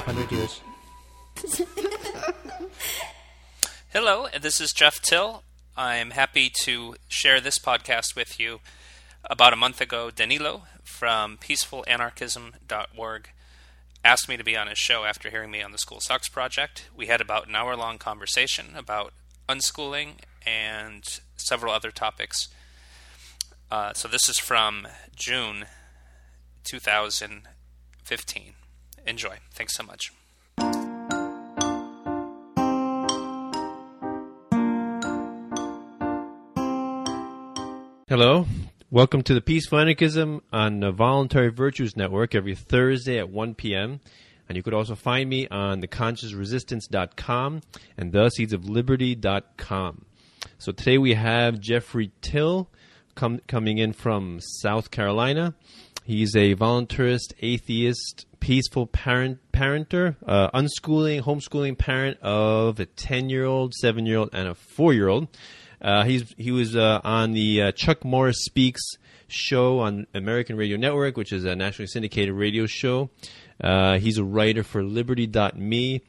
500 years. Hello, this is Jeff Till. I'm happy to share this podcast with you. About a month ago, Danilo from peacefulanarchism.org asked me to be on his show after hearing me on the School Sucks project. We had about an hour long conversation about unschooling and several other topics. Uh, so this is from June 2015. Enjoy. Thanks so much. Hello. Welcome to the Peaceful Anarchism on the Voluntary Virtues Network every Thursday at 1 p.m. And you could also find me on theconsciousresistance.com and theseedsofliberty.com. So today we have Jeffrey Till com- coming in from South Carolina. He's a voluntarist, atheist, peaceful parent, parenter, uh, unschooling, homeschooling parent of a 10 year old, 7 year old, and a 4 year old. Uh, he's he was uh, on the uh, Chuck Morse Speaks show on American Radio Network, which is a nationally syndicated radio show. Uh, he's a writer for Liberty.me.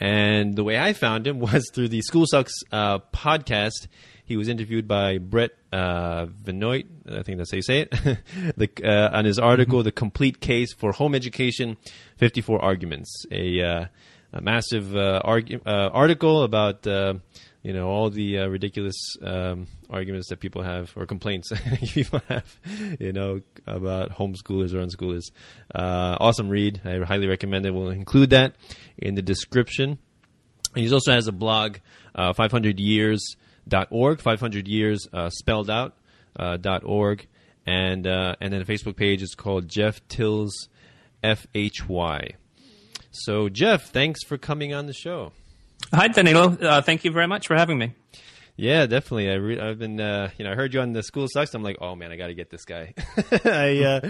And the way I found him was through the School Sucks uh, podcast. He was interviewed by Brett uh, Benoit, I think that's how you say it, the, uh, on his article, mm-hmm. The Complete Case for Home Education 54 Arguments. A, uh, a massive uh, argu- uh, article about you know all the uh, ridiculous um, arguments that people have or complaints people have you know about homeschoolers or unschoolers uh, awesome read i highly recommend it we'll include that in the description and he also has a blog uh, 500years.org 500 years uh, spelled out uh, .org and uh, and then a facebook page is called jeff tills fhy so jeff thanks for coming on the show Hi, Danilo. Uh, thank you very much for having me. Yeah, definitely. I re- I've been, uh, you know, I heard you on the school sucks. I'm like, oh man, I got to get this guy. I, uh,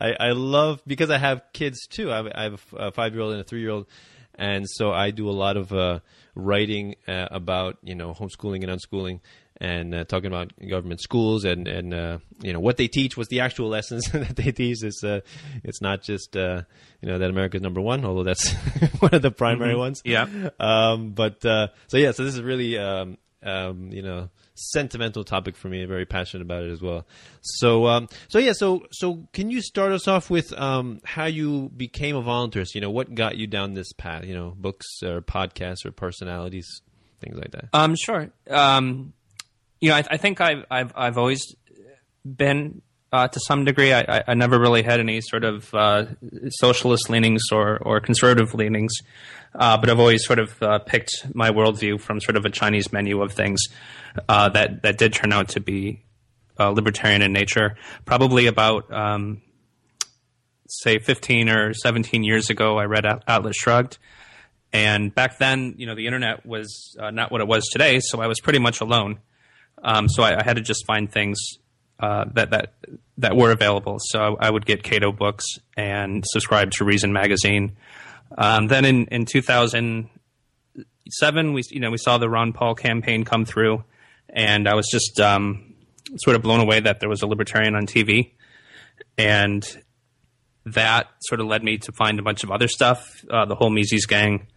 I, I love because I have kids too. I have, I have a five year old and a three year old, and so I do a lot of uh, writing uh, about you know homeschooling and unschooling, and uh, talking about government schools and and uh, you know what they teach, what's the actual lessons that they teach. Is uh, it's not just uh, you know that America's number one, although that's one of the primary mm-hmm. ones. Yeah. Um, but uh, so yeah, so this is really um, um, you know sentimental topic for me. I'm very passionate about it as well. So um, so yeah, so so can you start us off with um, how you became a voluntarist? You know, what got you down this path? You know, books or podcasts or personalities, things like that. Um, sure. Um you know, I, I think I've, I've, I've always been uh, to some degree. I, I, never really had any sort of uh, socialist leanings or, or conservative leanings, uh, but I've always sort of uh, picked my worldview from sort of a Chinese menu of things uh, that that did turn out to be uh, libertarian in nature. Probably about um, say 15 or 17 years ago, I read Atlas Shrugged. And back then, you know, the internet was not what it was today, so I was pretty much alone. Um, so I, I, had to just find things uh, that that that were available. So I, would get Cato books and subscribe to Reason magazine. Um, then in, in 2007, we you know we saw the Ron Paul campaign come through, and I was just um, sort of blown away that there was a libertarian on TV, and that sort of led me to find a bunch of other stuff. Uh, the whole Mises gang.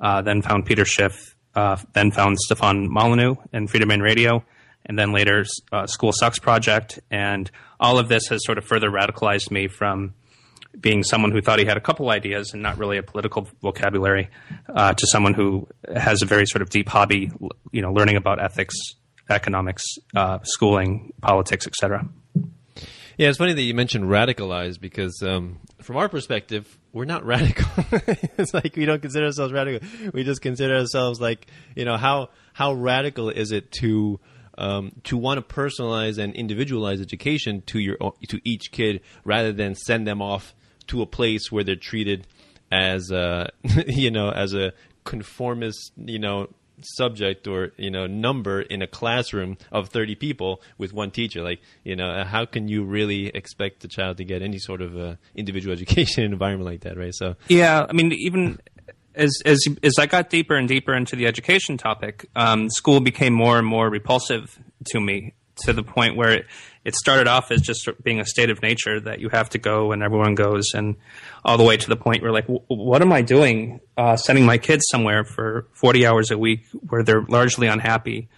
Uh, then found Peter Schiff. Uh, then found Stefan Molyneux and Freedomain Radio and then later uh, School Sucks Project. And all of this has sort of further radicalized me from being someone who thought he had a couple ideas and not really a political vocabulary uh, to someone who has a very sort of deep hobby, you know, learning about ethics, economics, uh, schooling, politics, etc. Yeah, it's funny that you mentioned radicalized because um, from our perspective, we're not radical. it's like we don't consider ourselves radical. We just consider ourselves like, you know, how how radical is it to um, to want to personalize and individualize education to your to each kid rather than send them off to a place where they're treated as a, you know as a conformist you know subject or you know number in a classroom of 30 people with one teacher. Like you know how can you really expect the child to get any sort of uh, individual education environment like that right? So yeah i mean even as as as I got deeper and deeper into the education topic, um, school became more and more repulsive to me to the point where it, it started off as just being a state of nature that you have to go and everyone goes, and all the way to the point where like, what am I doing? Uh, sending my kids somewhere for 40 hours a week where they're largely unhappy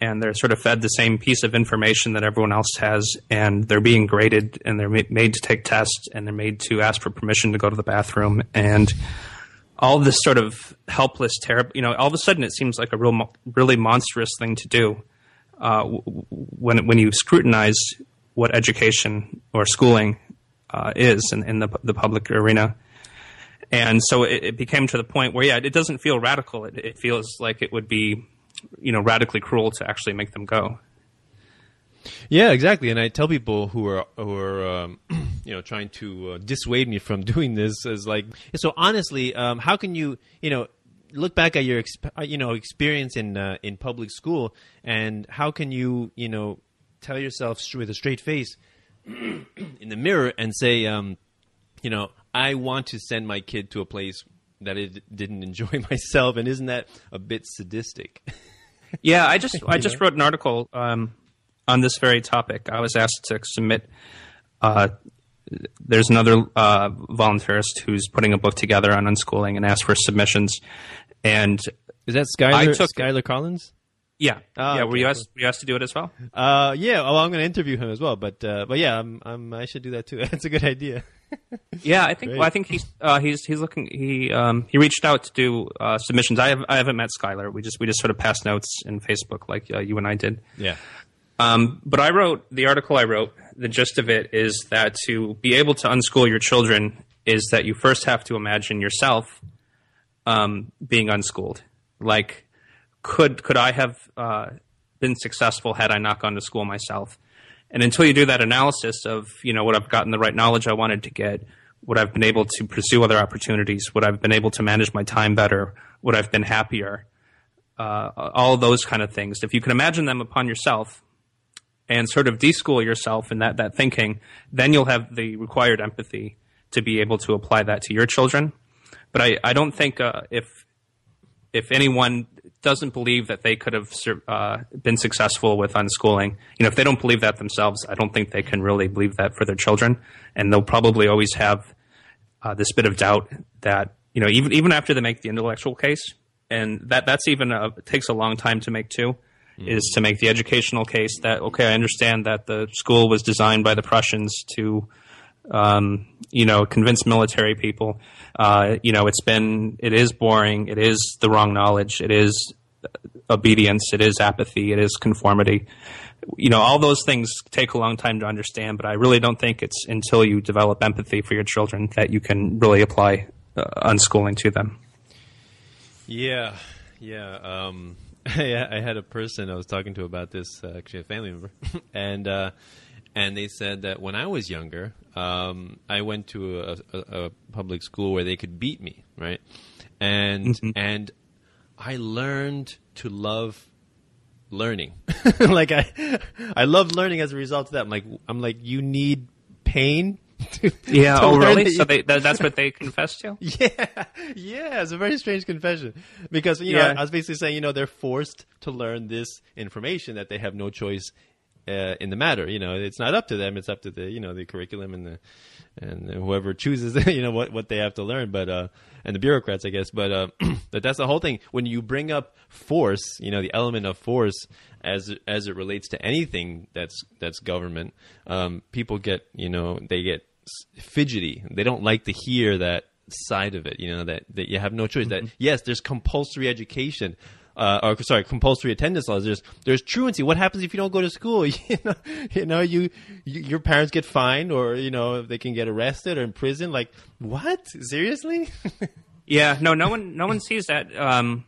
and they're sort of fed the same piece of information that everyone else has, and they're being graded, and they're ma- made to take tests, and they're made to ask for permission to go to the bathroom, and all this sort of helpless, terrible. You know, all of a sudden, it seems like a real, really monstrous thing to do uh, when when you scrutinize what education or schooling uh, is in, in the the public arena. And so it, it, became to the point where, yeah, it doesn't feel radical. It, it feels like it would be you know radically cruel to actually make them go. Yeah, exactly. And I tell people who are who are um, you know trying to uh, dissuade me from doing this is like so honestly, um, how can you you know look back at your exp- uh, you know experience in uh, in public school and how can you you know tell yourself with a straight face in the mirror and say um, you know I want to send my kid to a place that it didn't enjoy myself and isn't that a bit sadistic? yeah, I just I just wrote an article um, on this very topic. I was asked to submit. Uh, there's another uh, volunteerist who's putting a book together on unschooling and asked for submissions. And is that Skyler, took, Skyler Collins? Yeah, oh, yeah. Okay. Were you asked? Were you asked to do it as well? Uh, yeah. Well, I'm going to interview him as well. But uh, but yeah, I'm, I'm, i should do that too. That's a good idea. yeah, I think. Well, I think he's uh, he's he's looking. He um, he reached out to do uh, submissions. I have I haven't met Skyler. We just we just sort of passed notes in Facebook like uh, you and I did. Yeah. Um, but I wrote the article. I wrote the gist of it is that to be able to unschool your children is that you first have to imagine yourself um, being unschooled. Like, could could I have uh, been successful had I not gone to school myself? And until you do that analysis of, you know, what I've gotten the right knowledge I wanted to get, what I've been able to pursue other opportunities, what I've been able to manage my time better, what I've been happier, uh, all those kind of things. If you can imagine them upon yourself and sort of deschool yourself in that, that thinking, then you'll have the required empathy to be able to apply that to your children. But I, I don't think uh, if if anyone doesn't believe that they could have uh, been successful with unschooling, you know, if they don't believe that themselves, I don't think they can really believe that for their children, and they'll probably always have uh, this bit of doubt that you know, even even after they make the intellectual case, and that that's even a, takes a long time to make too, mm-hmm. is to make the educational case that okay, I understand that the school was designed by the Prussians to um, you know, convince military people. Uh, you know, it's been, it is boring. It is the wrong knowledge. It is obedience. It is apathy. It is conformity. You know, all those things take a long time to understand, but I really don't think it's until you develop empathy for your children that you can really apply uh, unschooling to them. Yeah, yeah. Um, I had a person I was talking to about this, uh, actually a family member, and uh, and they said that when I was younger, um, I went to a, a, a, public school where they could beat me, right? And mm-hmm. and I learned to love learning. like I I loved learning as a result of that. I'm like I'm like you need pain. To, yeah. To oh, really? So they, that, that's what they confessed to? Yeah. Yeah. It's a very strange confession because you know yeah. I was basically saying you know they're forced to learn this information that they have no choice uh, in the matter. You know, it's not up to them; it's up to the you know the curriculum and the and whoever chooses you know what what they have to learn. But uh, and the bureaucrats, I guess. But uh, but that's the whole thing. When you bring up force, you know, the element of force as as it relates to anything that's that's government, um, people get you know they get fidgety. They don't like to hear that side of it. You know that that you have no choice. Mm-hmm. That yes, there's compulsory education uh, or sorry, compulsory attendance laws. There's there's truancy. What happens if you don't go to school? you know, you know, you, you your parents get fined, or you know, they can get arrested or in prison. Like what? Seriously? yeah. No. No one. No one sees that. Um,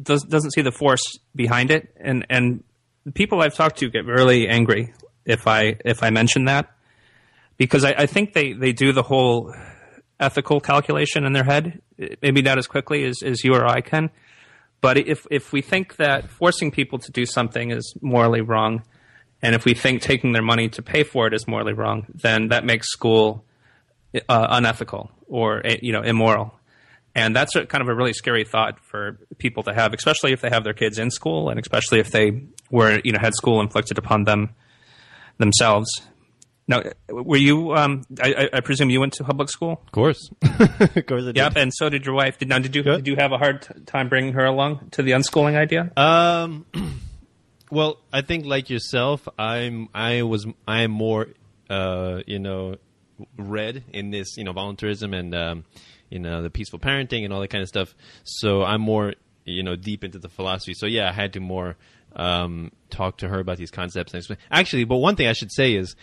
does, doesn't see the force behind it, and and people I've talked to get really angry if I if I mention that because I, I think they they do the whole ethical calculation in their head, maybe not as quickly as, as you or I can. But if if we think that forcing people to do something is morally wrong, and if we think taking their money to pay for it is morally wrong, then that makes school uh, unethical or eh, you know immoral. and that's a, kind of a really scary thought for people to have, especially if they have their kids in school, and especially if they were you know had school inflicted upon them themselves. Now, were you? Um, I, I, presume you went to public school. Of course, of course. I did. Yep, and so did your wife. Did now? Did you? Did you have a hard t- time bringing her along to the unschooling idea? Um, well, I think like yourself, I'm. I was. I am more. Uh, you know, read in this. You know, volunteerism and. Um, you know the peaceful parenting and all that kind of stuff. So I'm more you know deep into the philosophy. So yeah, I had to more um, talk to her about these concepts. And explain. Actually, but one thing I should say is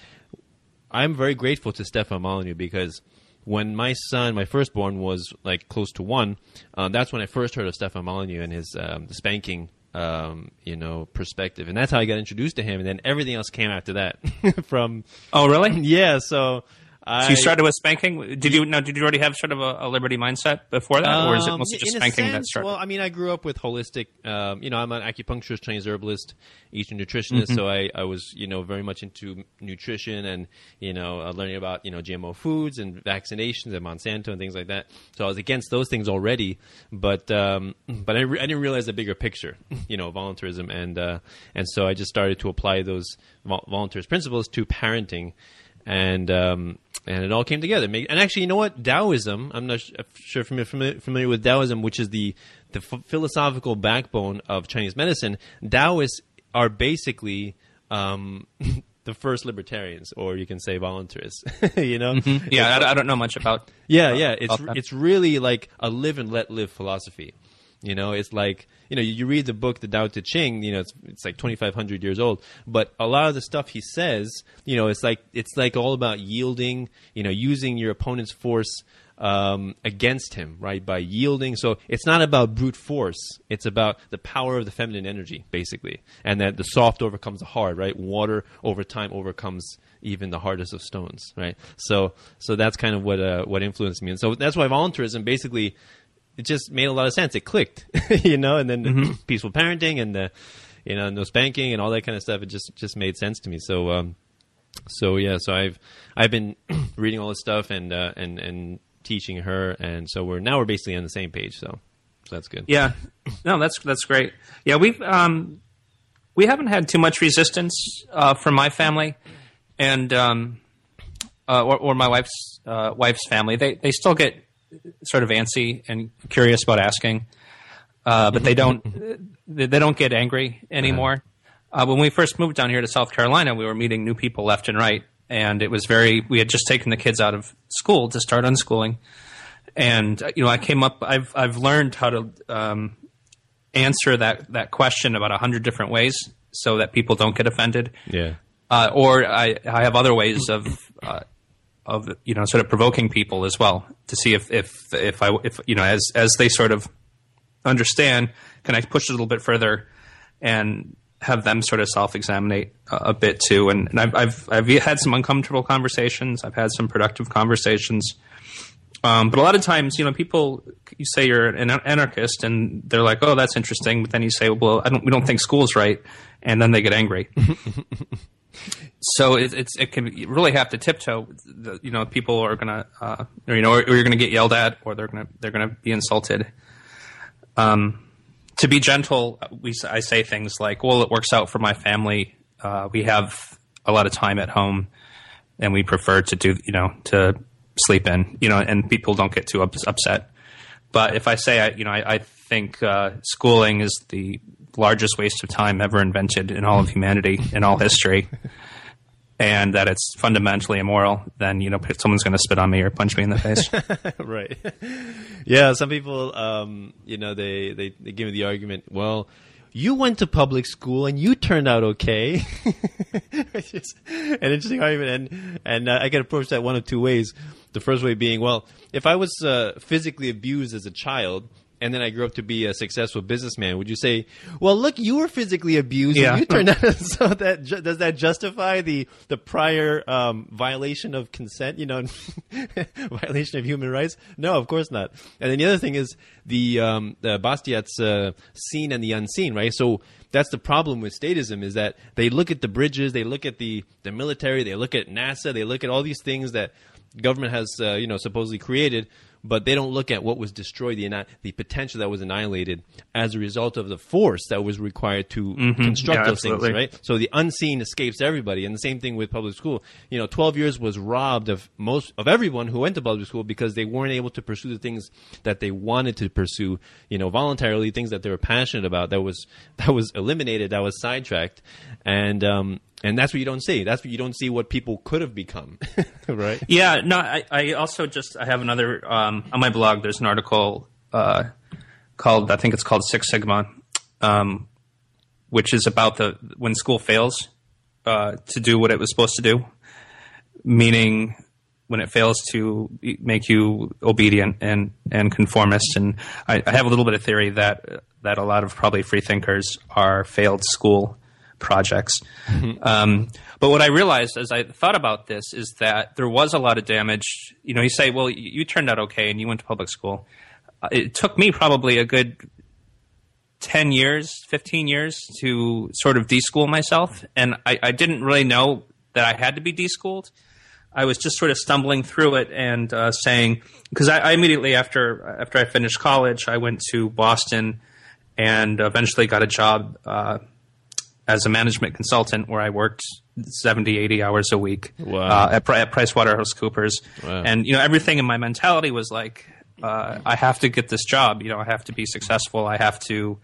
I'm very grateful to Stefan Molyneux because when my son, my firstborn, was like close to one, um, that's when I first heard of Stefan Molyneux and his um, spanking, um, you know, perspective, and that's how I got introduced to him. And then everything else came after that. From oh, really? Yeah. So so you started with spanking. Did you now? Did you already have sort of a, a liberty mindset before that, um, or is it mostly just spanking sense, that started? Well, I mean, I grew up with holistic. Um, you know, I'm an acupuncturist, Chinese herbalist, Eastern nutritionist. Mm-hmm. So I, I was, you know, very much into nutrition and you know, uh, learning about you know GMO foods and vaccinations and Monsanto and things like that. So I was against those things already, but um, but I, re- I, didn't realize the bigger picture. You know, volunteerism and uh, and so I just started to apply those volunteers principles to parenting and um, and it all came together. And actually, you know what? Taoism. I'm not sure if you're familiar, with Taoism, which is the the philosophical backbone of Chinese medicine. Taoists are basically um, the first libertarians, or you can say voluntarists. you know? Mm-hmm. Yeah, I, I, don't know much about. Yeah, uh, yeah. It's it's really like a live and let live philosophy. You know, it's like you know you read the book, the Tao Te Ching. You know, it's it's like twenty five hundred years old, but a lot of the stuff he says, you know, it's like it's like all about yielding. You know, using your opponent's force um, against him, right? By yielding. So it's not about brute force. It's about the power of the feminine energy, basically, and that the soft overcomes the hard, right? Water over time overcomes even the hardest of stones, right? So, so that's kind of what uh, what influenced me, and so that's why voluntarism basically it just made a lot of sense. It clicked, you know, and then mm-hmm. peaceful parenting and the, you know, no spanking and all that kind of stuff. It just just made sense to me. So, um, so yeah, so I've I've been reading all this stuff and uh, and and teaching her, and so we're now we're basically on the same page. So, so that's good. Yeah, no, that's that's great. Yeah, we've um, we haven't had too much resistance uh, from my family, and um, uh, or, or my wife's uh, wife's family. They they still get sort of antsy and curious about asking, uh, but they don't they don't get angry anymore. Uh, when we first moved down here to South Carolina, we were meeting new people left and right, and it was very. We had just taken the kids out of school to start unschooling, and uh, you know, I came up. I've I've learned how to um, answer that that question about a hundred different ways so that people don't get offended. Yeah. Uh, or I, I have other ways of uh, of you know sort of provoking people as well to see if if if I if you know as as they sort of understand, can I push it a little bit further and have them sort of self-examine a, bit too. And, and I've, I've, I've had some uncomfortable conversations. I've had some productive conversations. Um, but a lot of times, you know, people you say you're an anarchist, and they're like, "Oh, that's interesting." But then you say, "Well, I don't, we don't think school's right," and then they get angry. so it, it's it can really have to tiptoe. The, you know, people are gonna, uh, or, you know, or, or you're gonna get yelled at, or they're gonna they're gonna be insulted. Um, to be gentle, we I say things like, "Well, it works out for my family. Uh, we have a lot of time at home, and we prefer to do, you know, to sleep in, you know, and people don't get too upset." But if I say, I, you know, I, I think uh, schooling is the largest waste of time ever invented in all of humanity in all history and that it's fundamentally immoral, then you know someone's going to spit on me or punch me in the face. right. Yeah. Some people, um, you know, they, they they give me the argument. Well, you went to public school and you turned out okay. Which is an interesting argument, and and uh, I can approach that one of two ways. The first way being, well, if I was uh, physically abused as a child and then I grew up to be a successful businessman, would you say, well, look, you were physically abused yeah. and you turned out so that does that justify the the prior um, violation of consent, you know, violation of human rights? No, of course not. And then the other thing is the um, the Bastiat's uh, seen and the unseen, right? So that's the problem with statism is that they look at the bridges, they look at the the military, they look at NASA, they look at all these things that government has uh, you know supposedly created but they don't look at what was destroyed, the the potential that was annihilated as a result of the force that was required to construct Yeah, those things, right? So the unseen escapes everybody, and the same thing with public school. You know, twelve years was robbed of most of everyone who went to public school because they weren't able to pursue the things that they wanted to pursue. You know, voluntarily, things that they were passionate about. That was that was eliminated. That was sidetracked, and um, and that's what you don't see. That's what you don't see what people could have become, right? Yeah, no, I, I also just I have another um, on my blog. There's an article uh, called I think it's called Six Sigma, um, which is about the when school fails uh, to do what it was supposed to do, meaning when it fails to make you obedient and and conformist. And I, I have a little bit of theory that that a lot of probably free thinkers are failed school projects. Um, but what I realized as I thought about this is that there was a lot of damage. You know, you say, well, you, you turned out okay and you went to public school. Uh, it took me probably a good 10 years, 15 years to sort of deschool myself. And I, I didn't really know that I had to be deschooled. I was just sort of stumbling through it and uh, saying, because I, I immediately after after I finished college, I went to Boston and eventually got a job uh, as a management consultant where I worked 70, 80 hours a week Wow. uh, at, at PricewaterhouseCoopers. Wow. And, you know, everything in my mentality was like, uh, I have to get this job. You know, I have to be successful. I have to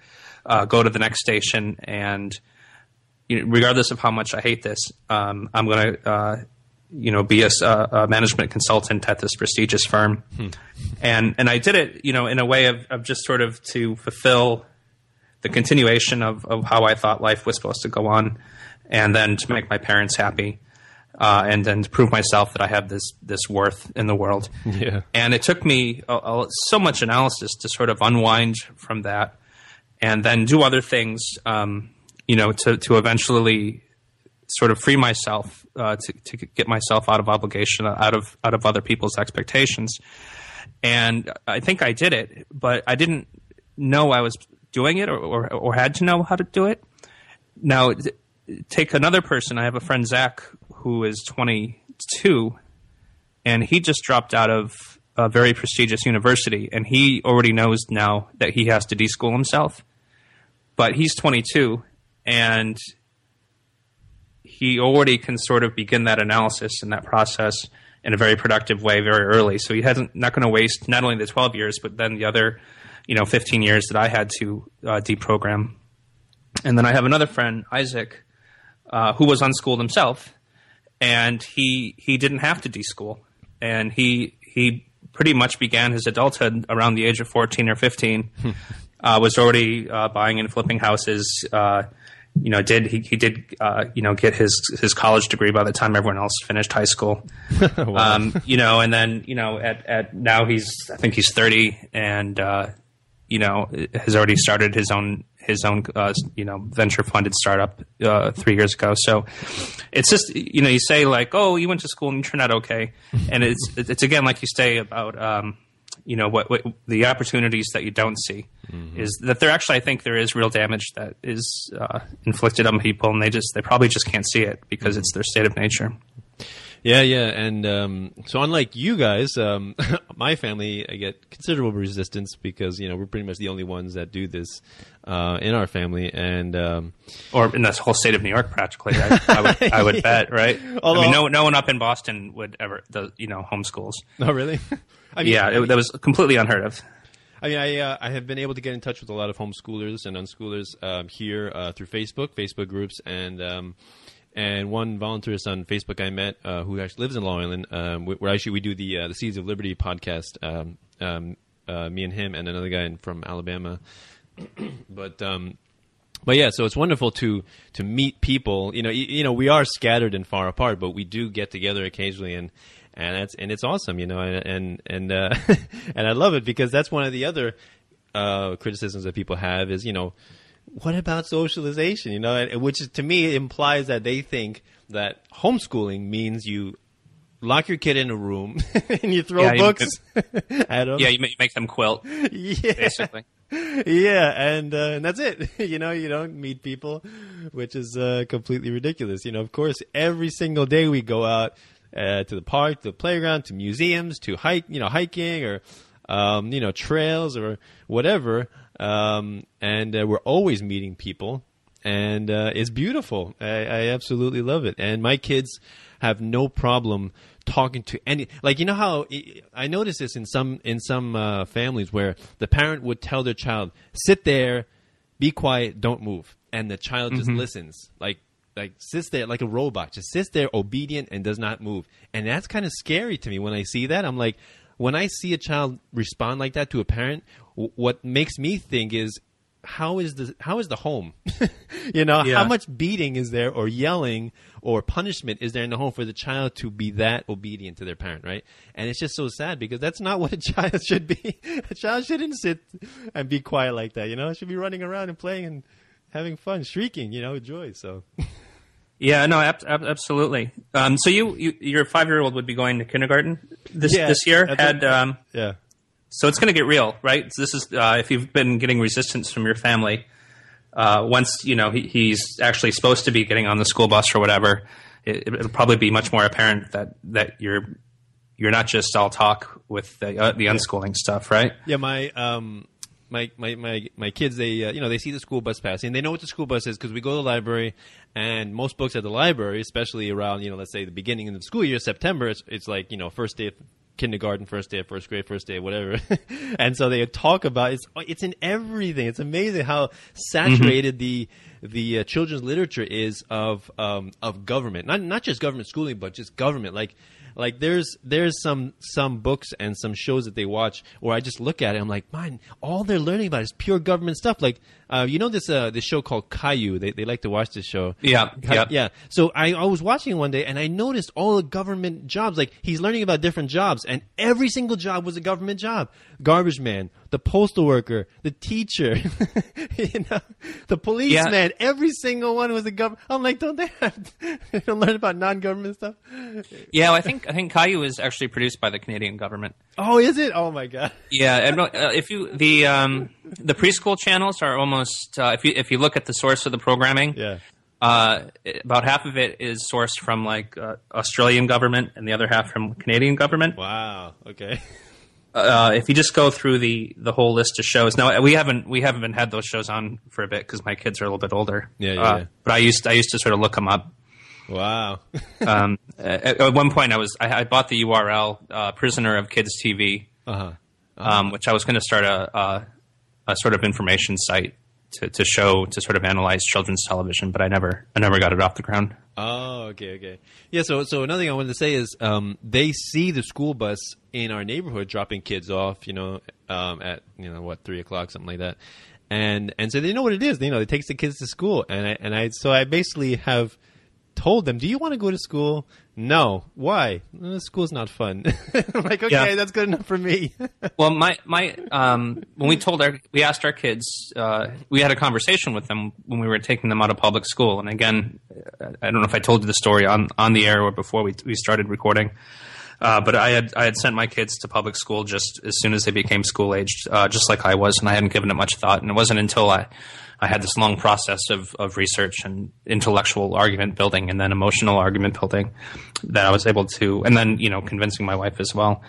uh, go to the next station. And you know, regardless of how much I hate this, um, I'm going to, uh, you know, be a management consultant at this prestigious firm. And, and I did it, you know, in a way of, of just sort of to fulfill the continuation of, of how I thought life was supposed to go on, and then to make my parents happy, uh, and then to prove myself that I have this this worth in the world. Yeah. And it took me a, a, so much analysis to sort of unwind from that, and then do other things, um, you know, to to eventually sort of free myself uh, to to get myself out of obligation, out of out of other people's expectations. And I think I did it, but I didn't know I was doing it or, or, or had to know how to do it. Now, take another person. I have a friend, Zach, who is 22, and he just dropped out of a very prestigious university, and he already knows now that he has to deschool himself. But he's 22, and he already can sort of begin that analysis and that process in a very productive way very early. So he hasn't not going to waste not only the 12 years, but then the other, you know, 15 years that I had to uh, deprogram. And then I have another friend, Isaac, uh, who was unschooled himself, and he he didn't have to deschool, and he he pretty much began his adulthood around the age of 14 or 15. uh, was already uh, buying and flipping houses. Uh, you know, did he, he did uh, you know get his his college degree by the time everyone else finished high school. um, you know, and then you know at at now he's I think he's thirty and uh, you know has already started his own his own uh, you know venture funded startup uh, three years ago. So it's just you know you say like oh you went to school and you turned out okay, and it's it's again like you say about. Um, you know what, what the opportunities that you don't see is that there actually I think there is real damage that is uh, inflicted on people and they just they probably just can't see it because it's their state of nature. Yeah, yeah, and um, so unlike you guys, um, my family I get considerable resistance because you know we're pretty much the only ones that do this uh, in our family, and um, or in the whole state of New York, practically. I, I would, I would bet, right? Although- I mean, no, no one up in Boston would ever, does, you know, homeschools. oh really? I mean, Yeah, it, that was completely unheard of. I mean, I uh, I have been able to get in touch with a lot of homeschoolers and unschoolers um, here uh, through Facebook, Facebook groups, and um, and one volunteerist on Facebook I met uh, who actually lives in Long Island. Um, where actually we do the uh, the Seeds of Liberty podcast. Um, um, uh, me and him and another guy from Alabama, but. Um, but yeah, so it's wonderful to to meet people. You know, you, you know, we are scattered and far apart, but we do get together occasionally, and and that's and it's awesome. You know, and and and uh, and I love it because that's one of the other uh, criticisms that people have is you know, what about socialization? You know, which to me implies that they think that homeschooling means you lock your kid in a room and you throw Yeah, you books at them. Yeah, you make, you make them quilt, yeah basically. yeah, and, uh, and that's it. you know, you don't meet people, which is uh, completely ridiculous. You know, of course, every single day we go out uh, to the park, to the playground, to museums, to hike, you know, hiking or um, you know, trails or whatever. Um, and uh, we're always meeting people, and uh, it's beautiful. I, I absolutely love it. And my kids have no problem talking to any like you know how I noticed this in some in some uh, families where the parent would tell their child sit there, be quiet, don't move, and the child just listens like like sits there like a robot, just sits there obedient and does not move, and that's kind of scary to me when I see that. I'm like, when I see a child respond like that to a parent, w- what makes me think is how is the how is the home? you know, Yeah. how much beating is there or yelling or punishment is there in the home for the child to be that obedient to their parent, right? And it's just so sad because that's not what a child should be. a child shouldn't sit and be quiet like that, you know? It should be running around and playing and having fun, shrieking, you know, with joy. So Yeah, no, ab- ab- absolutely. Um, so you, you, your five-year-old would be going to kindergarten this Yeah, this year. Had um, yeah. So it's going to get real, right? So this is uh, if you've been getting resistance from your family. Uh, once you know he, he's actually supposed to be getting on the school bus or whatever, it, it'll probably be much more apparent that that you're you're not just all talk with the, uh, the unschooling stuff, right? Yeah, my um, my my my my kids they uh, you know they see the school bus passing. They know what the school bus is because we go to the library, and most books at the library, especially around you know let's say the beginning of the school year, September, it's, it's like you know first day of kindergarten, first day of first grade, first day whatever, and so they talk about it's it's in everything. It's amazing how saturated the the uh, children's literature is of um, of government, not not just government schooling, but just government. Like like there's there's some some books and some shows that they watch where I just look at it. I'm like, man, all they're learning about is pure government stuff. Like uh, you know this uh, this show called Caillou. They they like to watch this show. Yeah, yeah. yeah. So I, I was watching one day and I noticed all the government jobs. Like he's learning about different jobs, and every single job was a government job: garbage man, the postal worker, the teacher, you know, the policeman. Every single one was a government. I'm like, don't they have they don't learn about non-government stuff? Yeah, I think I think Caillou is actually produced by the Canadian government. Oh, is it? Oh my god. Yeah, and, uh, if you the um, the preschool channels are almost uh, if you if you look at the source of the programming, Yeah. uh, about half of it is sourced from like uh, Australian government, and the other half from Canadian government. Wow. Okay. Uh, if you just go through the the whole list of shows, now we haven't we haven't been had those shows on for a bit because my kids are a little bit older. Yeah, yeah, Uh, yeah. But I used I used to sort of look them up. Wow. Um, at, at one point, I was I, I bought the URL uh, "Prisoner of Kids TV," uh huh. um, which I was going to start a, a a sort of information site to, to show to sort of analyze children's television, but I never I never got it off the ground. Oh, okay, okay. Yeah, so so another thing I wanted to say is um, they see the school bus in our neighborhood dropping kids off, you know, um, at you know what three o'clock, something like that, and and so they know what it is. You know, it takes the kids to school, and I and I so I basically have told them, "Do you want to go to school?" No. Why? "Uh, school's not fun. I'm like, okay, Yeah. that's good enough for me. Well, my my um, when we told our we asked our kids, uh, we had a conversation with them when we were taking them out of public school. And again, I don't know if I told you the story on on the air or before we we started recording. Uh, but I had I had sent my kids to public school just as soon as they became school aged, uh, just like I was, and I hadn't given it much thought. And it wasn't until I I had this long process of of research and intellectual argument building, and then emotional argument building, that I was able to, and then you know convincing my wife as well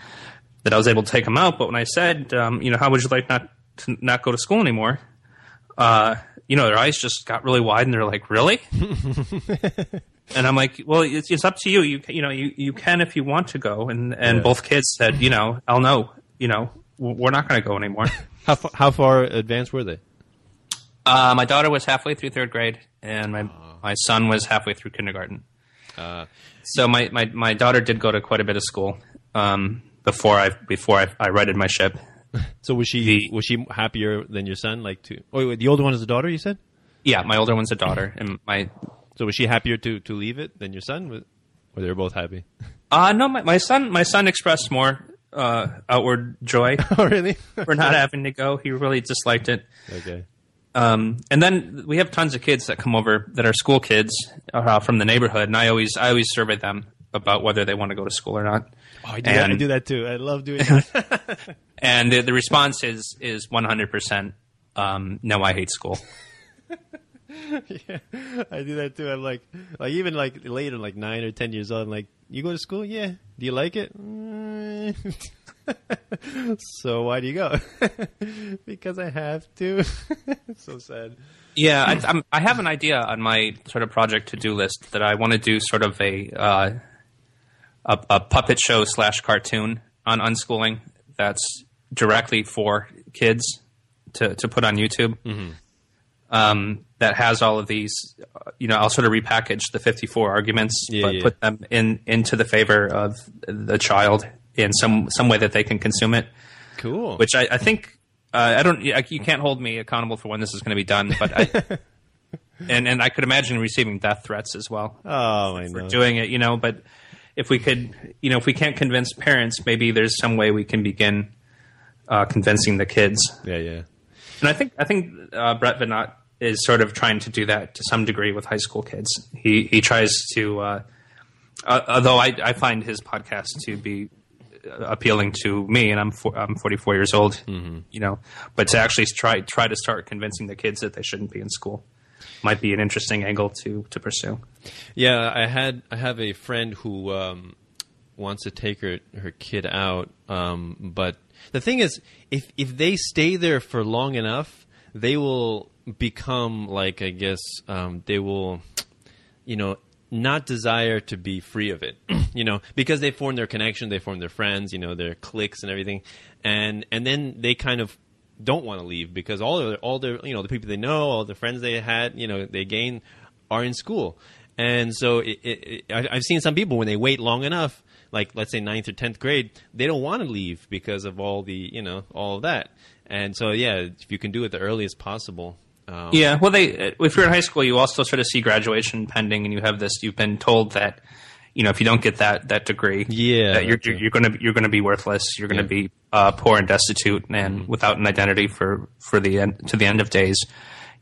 that I was able to take them out. But when I said, um, you know, how would you like not to not go to school anymore? Uh, you know, their eyes just got really wide, and they're like, "Really?" and I'm like, "Well, it's, it's up to you. You you know, you, you can if you want to go." And and Yeah. both kids said, "You know, I'll know. You know, we're not going to go anymore." how fa- how far advanced were they? Uh, my daughter was halfway through third grade, and my my son was halfway through kindergarten. Uh, So my, my, my daughter did go to quite a bit of school um, before I before I, I righted my ship. so was she The- was she happier than your son? Like to? Oh, wait, the older one is a daughter. You said. Yeah, my older one's a daughter, and my So was she happier to, to leave it than your son? Or they were both happy? uh no, my, my son my son expressed more uh, outward joy oh, really? for not having to go. He really disliked it. okay. Um, and then we have tons of kids that come over that are school kids uh, from the neighborhood, and I always I always survey them about whether they want to go to school or not. Oh, I do, that, I do that too. I love doing that. And the, the response is is one hundred percent. Um, no, I hate school. yeah, I do that too. I'm like, like even like later, like nine or ten years old. I'm like, you go to school? Yeah. Do you like it? Fine. so why do you go? because I have to. so sad. Yeah, I, I'm, I have an idea on my sort of project to do list that I want to do sort of a, uh, a a puppet show slash cartoon on unschooling that's directly for kids to to put on YouTube. Um, that has all of these, uh, you know, I'll sort of repackage the 54 arguments, Yeah, but yeah. put them in into the favor of the child in some some way that they can consume it Cool. which I, I think uh, I don't. I, you can't hold me accountable for when this is going to be done, but I, and and I could imagine receiving death threats as well oh, I for know. doing it. You know, but if we could, you know, if we can't convince parents, maybe there's some way we can begin uh, convincing the kids. yeah, yeah. And I think I think uh, Brett Veinotte is sort of trying to do that to some degree with high school kids. He he tries to, uh, uh, although I, I find his podcast to be appealing to me, and I'm for, I'm 44 years old, you know, but to actually try try to start convincing the kids that they shouldn't be in school might be an interesting angle to to pursue. Yeah, I had I have a friend who um, wants to take her her kid out, um, but the thing is, if if they stay there for long enough, they will become like I guess um, they will, you know, not desire to be free of it, you know, because they form their connection, they form their friends, you know, their cliques and everything, and and then they kind of don't want to leave because all their all their you know the people they know, all the friends they had, you know, they gain are in school, and so it, it, it, I've seen some people when they wait long enough, like let's say ninth or tenth grade, they don't want to leave because of all the you know all of that, and so yeah, if you can do it the earliest possible. Um, Yeah, well, they if you're in high school, you also sort of see graduation pending, and you have this. You've been told that, you know, if you don't get that that degree, Yeah, that you're you're going to you're to be worthless. You're going to Yeah. be uh, poor and destitute, and Mm-hmm. without an identity for for the end to the end of days.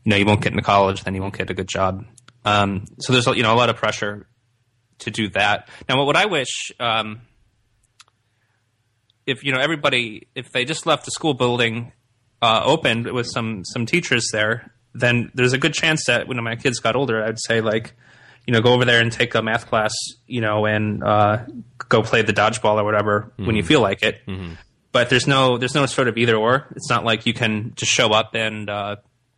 You know, you won't get into college, then you won't get a good job. Um, so there's you know a lot of pressure to do that. Now, what, what I wish. Um, if you know everybody, if they just left the school building uh, open with some some teachers there, then there's a good chance that when my kids got older, I'd say like, you know, go over there and take a math class, you know, and uh, go play the dodgeball or whatever when you feel like it. But there's no there's no sort of either or. It's not like you can just show up and uh,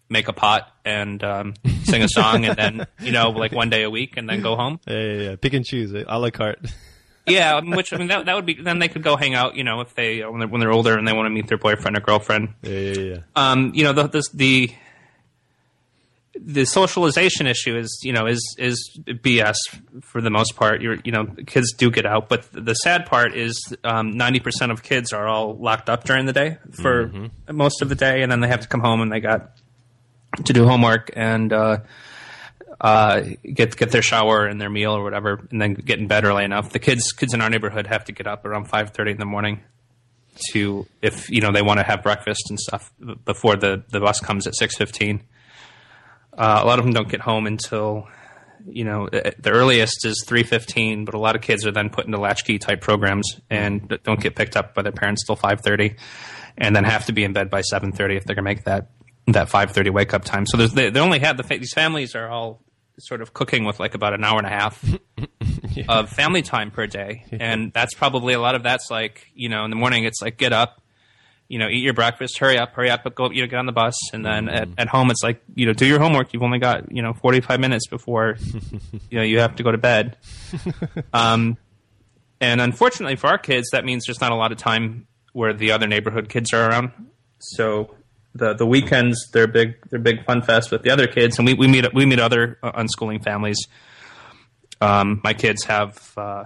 make a pot and um, sing a song and then you know like one day a week and then go home. yeah, yeah, yeah. Pick and choose, eh? a la carte. Yeah, which I mean that that would be then they could go hang out, you know, if they when they're, when they're older and they want to meet their boyfriend or girlfriend. yeah, yeah, yeah. Um, you know, the, the the the socialization issue is you know is is BS for the most part. You're you know kids do get out, but the sad part is ninety percent of kids are all locked up during the day for most of the day, and then they have to come home and they got to do homework and uh, uh, get get their shower and their meal or whatever, and then get in bed early enough. The kids kids in our neighborhood have to get up around five thirty in the morning to if you know they want to have breakfast and stuff before the the bus comes at six fifteen. Uh, a lot of them don't get home until you know uh, the earliest is three fifteen, but a lot of kids are then put into latchkey type programs and don't get picked up by their parents till five thirty, and then have to be in bed by seven thirty if they're going to make that that five thirty wake up time. So there's, they, they only have the fa- these families are all sort of cooking with like about an hour and a half of family time per day, and that's probably a lot of that's like you know in the morning it's like get up, you know, eat your breakfast, hurry up, hurry up, but go you know get on the bus, and then at, at home it's like you know do your homework. You've only got you know forty five minutes before you know you have to go to bed. Um, and unfortunately for our kids, that means there's not a lot of time where the other neighborhood kids are around. So the the weekends they're big they're big fun fest with the other kids, and we, we meet we meet other uh, unschooling families. Um, my kids have uh,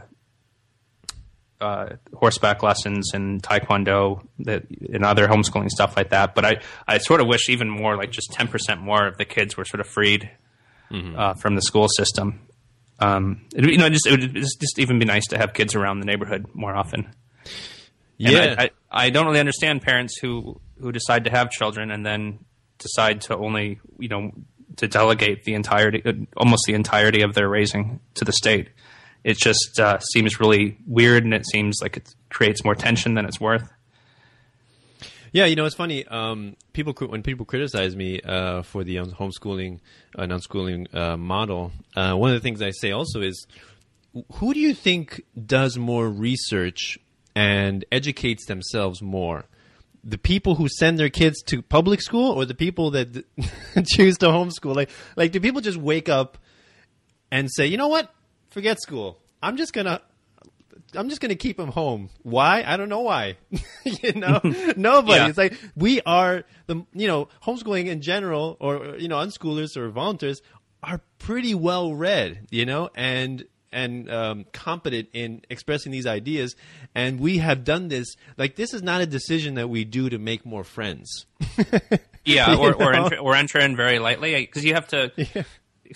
uh, horseback lessons and taekwondo that, and other homeschooling stuff like that. But I, I sort of wish even more, like just ten percent more of the kids were sort of freed uh, from the school system. Um, it, you know, just it would just, just even be nice to have kids around the neighborhood more often. Yeah. I, I, I don't really understand parents who who decide to have children and then decide to only you know to delegate the entirety, uh, almost the entirety of their raising to the state. It just uh, seems really weird, and it seems like it creates more tension than it's worth. Yeah, you know, it's funny. Um, people when people criticize me uh, for the homeschooling and unschooling uh, model, uh, one of the things I say also is, who do you think does more research and educates themselves more? The people who send their kids to public school or the people that choose to homeschool? Like, like do people just wake up and say, you know what? Forget school. I'm just gonna I'm just going to keep him home. Why? I don't know why. you know, nobody. Yeah. It's like we are the you know homeschooling in general, or you know unschoolers or volunteers are pretty well read. You know, and and um, competent in expressing these ideas. And we have done this. Like this is not a decision that we do to make more friends. yeah, or or enter, or enter in very lightly because you have to. Yeah.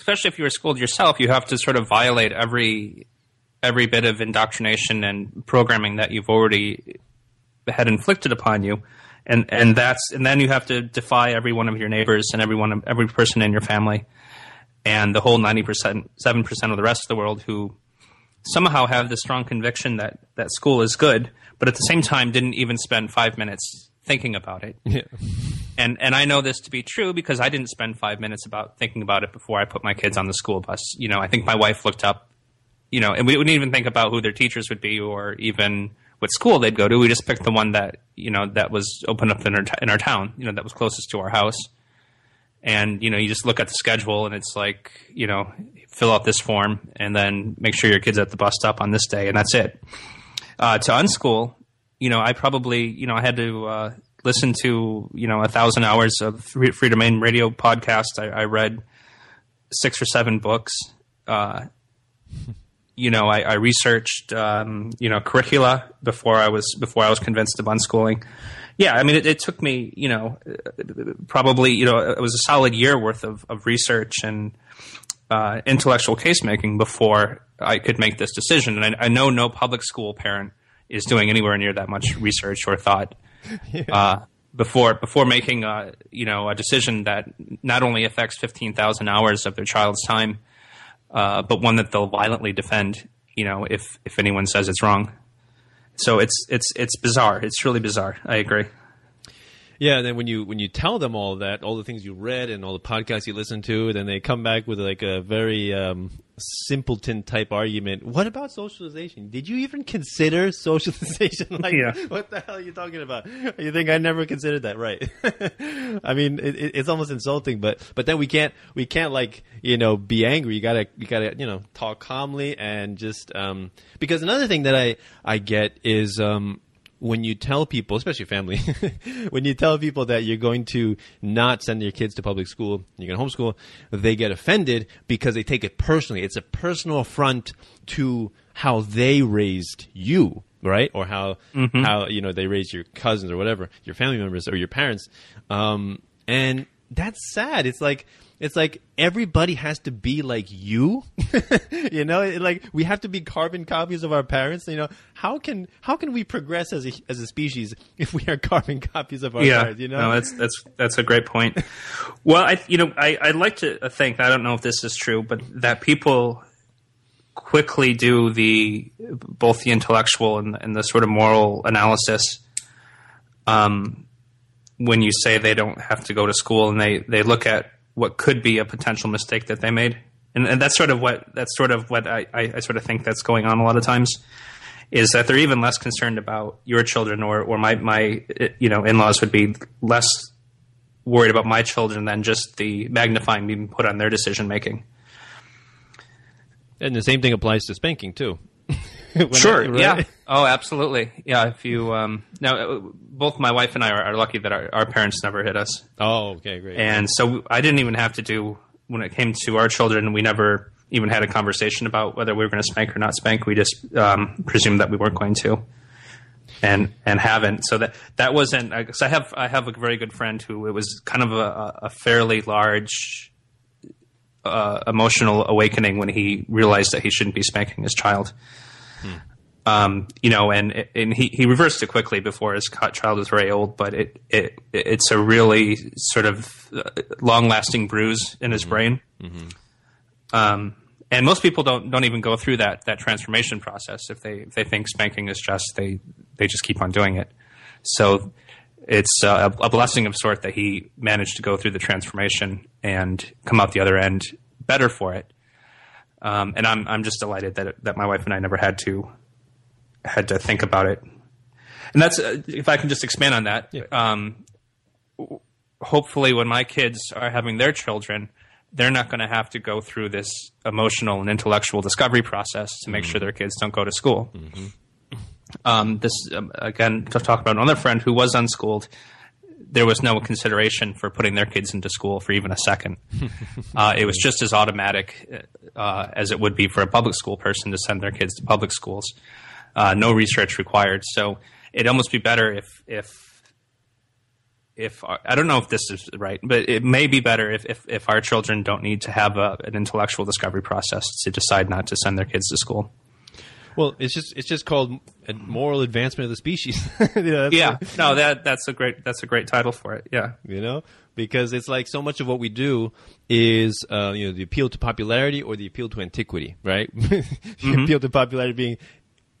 Especially if you were schooled yourself, you have to sort of violate every every bit of indoctrination and programming that you've already had inflicted upon you. And and that's and then you have to defy every one of your neighbors and every one of every person in your family and the whole 90% 7% of the rest of the world who somehow have the strong conviction that that school is good but at the same time didn't even spend 5 minutes thinking about it yeah. and and I know this to be true because I didn't spend 5 minutes about thinking about it before I put my kids on the school bus you know I think my wife looked up you know, and we wouldn't even think about who their teachers would be or even what school they'd go to. We just picked the one that you know that was open up in our t- in our town, you know, that was closest to our house. And you know, you just look at the schedule, and it's like you know, fill out this form, and then make sure your kid's at the bus stop on this day, and that's it. Uh, to unschool, you know, I probably you know I had to uh, listen to you know a thousand hours of free, Freedomain Radio podcasts. I, I read six or seven books. Uh, you know, I, I researched, um, you know, curricula before I was before I was convinced of unschooling. Yeah, I mean, it, it, took me, you know, probably, you know, it was a solid year worth of, of research and uh, intellectual case making before I could make this decision. And I, I, know no public school parent is doing anywhere near that much research or thought yeah. uh, before before making, a, you know, a decision that not only affects fifteen thousand hours of their child's time uh, but one that they'll violently defend. You know, if if anyone says it's wrong. So it's it's it's bizarre. It's really bizarre. I agree. Yeah, and then when you when you tell them all that, all the things you read and all the podcasts you listen to, then they come back with like a very um, simpleton type argument. What about socialization? Did you even consider socialization? like, yeah. what the hell are you talking about? You think I never considered that? Right? I mean, it, it's almost insulting, but but then we can't we can't like you know be angry. You gotta you gotta you know talk calmly and just um, because another thing that I I get is um, when you tell people, especially family, when you tell people that you're going to not send your kids to public school, you're going to homeschool, they get offended because they take it personally. It's a personal affront to how they raised you, right? Or how mm-hmm. how you know they raised your cousins or whatever, your family members or your parents. Um, and that's sad. It's like it's like everybody has to be like you. You know like we have to be carbon copies of our parents you know. How can how can we progress as a as a species if we are carbon copies of our yeah, parents you know? No, that's that's that's a great point. Well i you know i i'd like to think i don't know if this is true but that people quickly do the both the intellectual and, and the sort of moral analysis um when you say they don't have to go to school and they they look at what could be a potential mistake that they made. And, and that's sort of what that's sort of what I, I, I, sort of think that's going on a lot of times is that they're even less concerned about your children or, or my, my you know in-laws would be less worried about my children than just the magnifying being put on their decision making. And the same thing applies to spanking too. sure. I, right? Yeah. Oh, absolutely. Yeah. If you um, now, uh, both my wife and I are, are lucky that our, our, parents never hit us. Oh, okay, great. And so I didn't even have to do when it came to our children. We never even had a conversation about whether we were going to spank or not spank. We just um, presumed that we weren't going to, and and haven't. So that that wasn't. Because I have I have a very good friend who it was kind of a, a fairly large uh, emotional awakening when he realized that he shouldn't be spanking his child. Hmm. Um, you know, and and he, he reversed it quickly before his child was very old, but it, it it's a really sort of uh, long lasting bruise in his mm-hmm. brain. Mm-hmm. Um, and most people don't don't even go through that that transformation process if they if they think spanking is just they they just keep on doing it. So it's a, a blessing of sort that he managed to go through the transformation and come out the other end better for it. Um, and I'm I'm just delighted that that my wife and I never had to had to think about it and that's uh, if I can just expand on that. Um, hopefully, when my kids are having their children, they're not going to have to go through this emotional and intellectual discovery process to make sure their kids don't go to school. Um, this um, again to talk about another friend who was unschooled. There was no consideration for putting their kids into school for even a second. uh, it was just as automatic uh, as it would be for a public school person to send their kids to public schools. Uh, no research required. So it'd almost be better if if if our, I don't know if this is right, but it may be better if if, if our children don't need to have a, an intellectual discovery process to decide not to send their kids to school. Well, it's just it's just called a moral advancement of the species. You know, that's Yeah, what- no, that that's a great that's a great title for it. Yeah. you know, because it's like so much of what we do is uh, you know the appeal to popularity or the appeal to antiquity, right? the appeal to popularity being.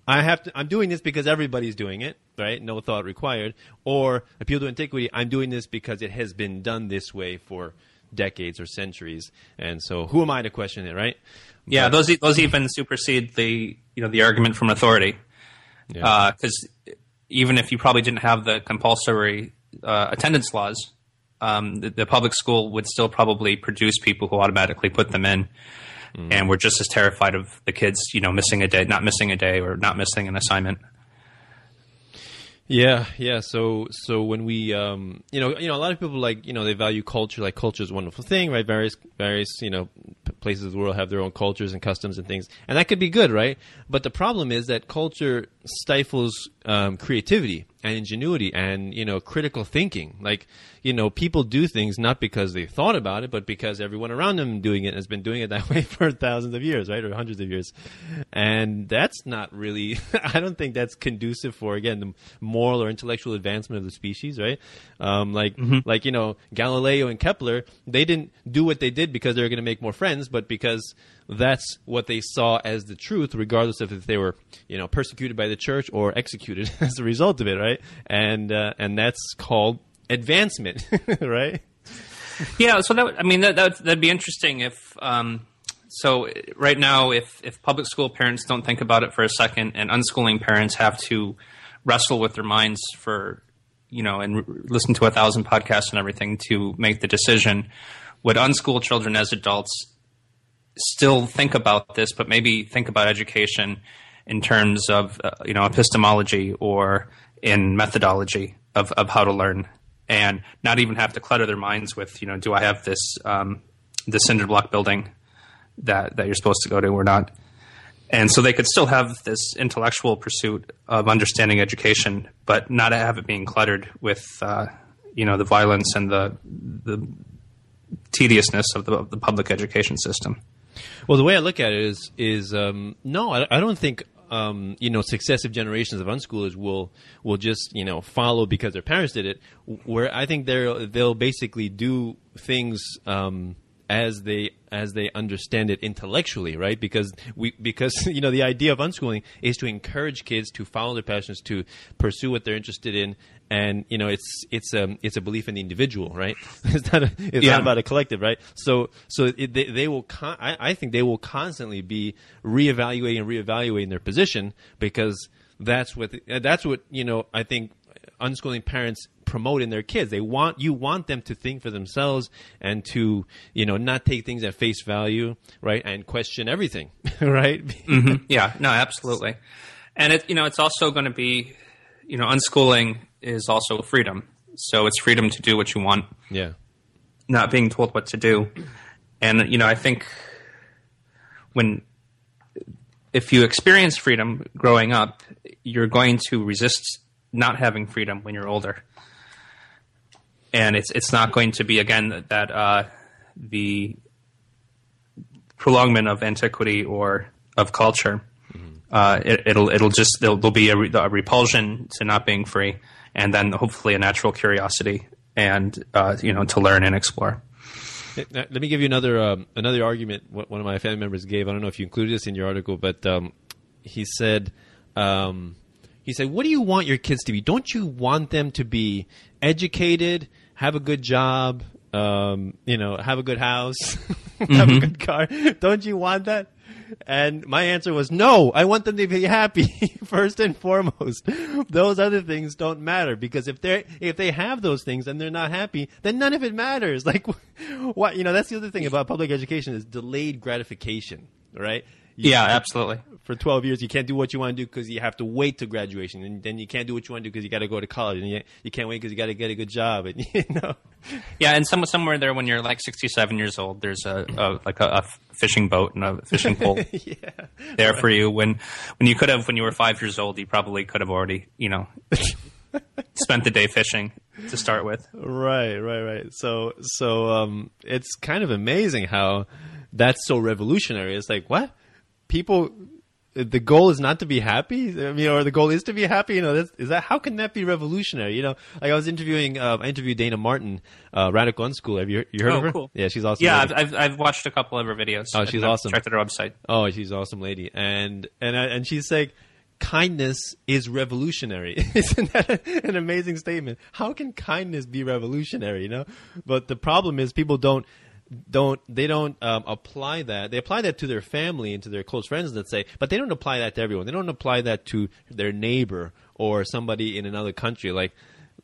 I have to. I'm doing this because everybody's doing it, right? No thought required. Or appeal to antiquity. I'm doing this because it has been done this way for decades or centuries, and so who am I to question it, right? Yeah, But- those those even supersede the you know the argument from authority Yeah. because even if you probably didn't have the compulsory uh, attendance laws, um, the, the public school would still probably produce people who automatically put them in, and we're just as terrified of the kids you know missing a day, not missing a day, or not missing an assignment. Yeah, yeah. So, so when we, um, you know, you know, a lot of people like, you know, they value culture. Like culture is a wonderful thing, right? Various, various, you know, places of the world have their own cultures and customs and things, and that could be good, right? But the problem is that culture stifles um, creativity and ingenuity and you know critical thinking. Like, you know, people do things not because they thought about it, but because everyone around them doing it has been doing it that way for thousands of years, right, or hundreds of years, and that's not really. I don't think that's conducive for again the moral or intellectual advancement of the species, right? Um, like, like you know, Galileo and Kepler, they didn't do what they did because they were going to make more friends, but because that's what they saw as the truth, regardless of if they were, you know, persecuted by the church or executed as a result of it, right? And uh, and that's called advancement, right? Yeah, so that I mean that that would, that'd be interesting if um, so right now if if public school parents don't think about it for a second and unschooling parents have to wrestle with their minds for you know and r- listen to a thousand podcasts and everything to make the decision would unschool children as adults still think about this but maybe think about education in terms of uh, you know epistemology or in methodology of, of how to learn and not even have to clutter their minds with you know do I have this um, this cinder block building that that you're supposed to go to or not? And so they could still have this intellectual pursuit of understanding education but not have it being cluttered with uh, you know the violence and the the tediousness of the, of the public education system. Well, the way I look at it is is um, no, I, I don't think um, you know successive generations of unschoolers will will just you know follow because their parents did it. Where I think they'll they'll basically do things. Um, as they as they understand it intellectually, right? Because we because you know the idea of unschooling is to encourage kids to follow their passions, to pursue what they're interested in, and you know it's it's um it's a belief in the individual, right? it's not a, it's Yeah. not about a collective, right? So so it, they, they will con- I, I think they will constantly be reevaluating and reevaluating their position because that's what that's what you know I think unschooling parents promote in their kids. They want you want them to think for themselves and to you know not take things at face value, right? And question everything, right? Mm-hmm. Yeah, no, absolutely. And it, you know, it's also going to be, you know, unschooling is also freedom. So it's freedom to do what you want, yeah. not being told what to do. And you know, I think when if you experience freedom growing up, you're going to resist not having freedom when you're older. And it's it's not going to be again that uh, the prolongment of antiquity or of culture. Uh, it, it'll it'll just there'll, there'll be a, re, a repulsion to not being free, and then hopefully a natural curiosity and uh, you know to learn and explore. Let me give you another um, another argument. What one of my family members gave. I don't know if you included this in your article, but um, he said um, he said, "What do you want your kids to be? Don't you want them to be educated, have a good job, um, you know, have a good house, have a good car? Don't you want that?" And my answer was no. I want them to be happy first and foremost. Those other things don't matter because if they if they have those things and they're not happy, then none of it matters. Like what you know, that's the other thing about public education is delayed gratification, right? Yeah, absolutely. for 12 years you can't do what you want to do because you have to wait to graduation and then you can't do what you want to do because you got to go to college and you, you can't wait because you got to get a good job and you know Yeah, and some, somewhere there, when you're like 67 years old, there's a, a like a, a fishing boat and a fishing pole yeah there for you. When when you could have, when you were five years old, you probably could have already, you know, spent the day fishing to start with. right right right so so um it's kind of amazing how that's so revolutionary it's like what people the goal is not to be happy i mean or the goal is to be happy you know that's, is that how can that be revolutionary you know like i was interviewing uh, i interviewed Dayna Martin uh, radical unschool have you, you heard Oh, of her cool. yeah she's awesome Yeah. I've, I've I've watched a couple of her videos. Oh, she's awesome. Checked out her website. Oh, she's an awesome lady, and and and she's like, kindness is revolutionary. Isn't that an amazing statement? How can kindness be revolutionary? You know, but the problem is people don't don't they don't um, apply that. They apply that to their family and to their close friends, let's say, but they don't apply that to everyone. They don't apply that to their neighbor or somebody in another country. Like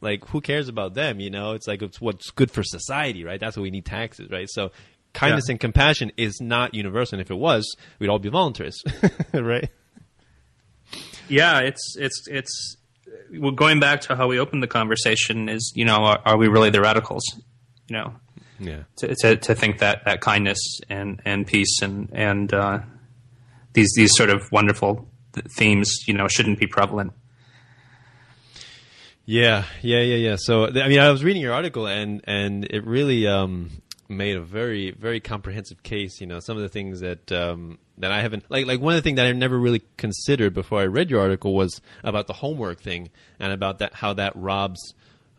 like who cares about them? You know, it's like it's what's good for society, right? That's what we need taxes, right? So. Kindness Yeah. and compassion is not universal. And if it was, we'd all be volunteers, right? Yeah, it's it's it's well, going back to how we opened the conversation is you know are, are we really the radicals? You know, Yeah. to, to to think that that kindness and and peace and and uh, these these sort of wonderful th- themes you know shouldn't be prevalent. Yeah, yeah, yeah, yeah. So, I mean, I was reading your article, and and it really um, made a very, very comprehensive case. You know, some of the things that um, that I haven't like, like one of the things that I never really considered before I read your article was about the homework thing and about that how that robs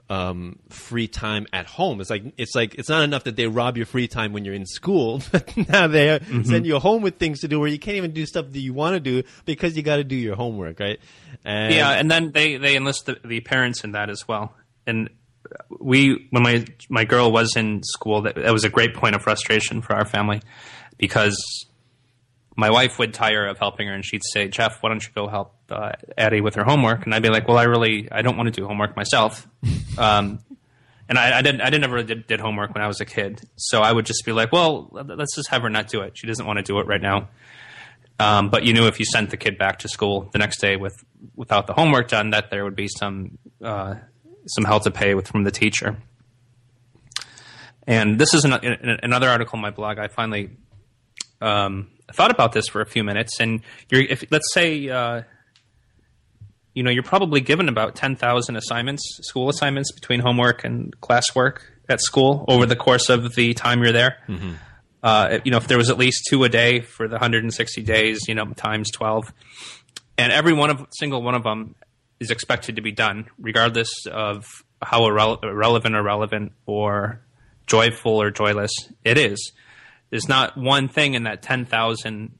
um, free time at home. It's like it's like it's not enough that they rob your free time when you're in school, but now they send you home with things to do where you can't even do stuff that you want to do because you got to do your homework, right? And Yeah, and then they they enlist the, the parents in that as well. And we, when my my girl was in school, that, that was a great point of frustration for our family because my wife would tire of helping her, and she'd say, "Jeff, why don't you go help uh, Addie with her homework?" And I'd be like, "Well, I really I don't want to do homework myself." um, and I, I didn't I didn't ever did, did homework when I was a kid, so I would just be like, "Well, let's just have her not do it. She doesn't want to do it right now." Um, but you knew if you sent the kid back to school the next day with without the homework done, that there would be some uh, some hell to pay with from the teacher. And this is an, an, another article on my blog. I finally um, thought about this for a few minutes, and you're if let's say. Uh, you know, you're probably given about 10,000 assignments, school assignments between homework and classwork at school over the course of the time you're there. Uh, you know, if there was at least two a day for the 160 days, you know, times 12, and every one of single one of them is expected to be done, regardless of how irrele- irrelevant or relevant or joyful or joyless it is. There's not one thing in that 10,000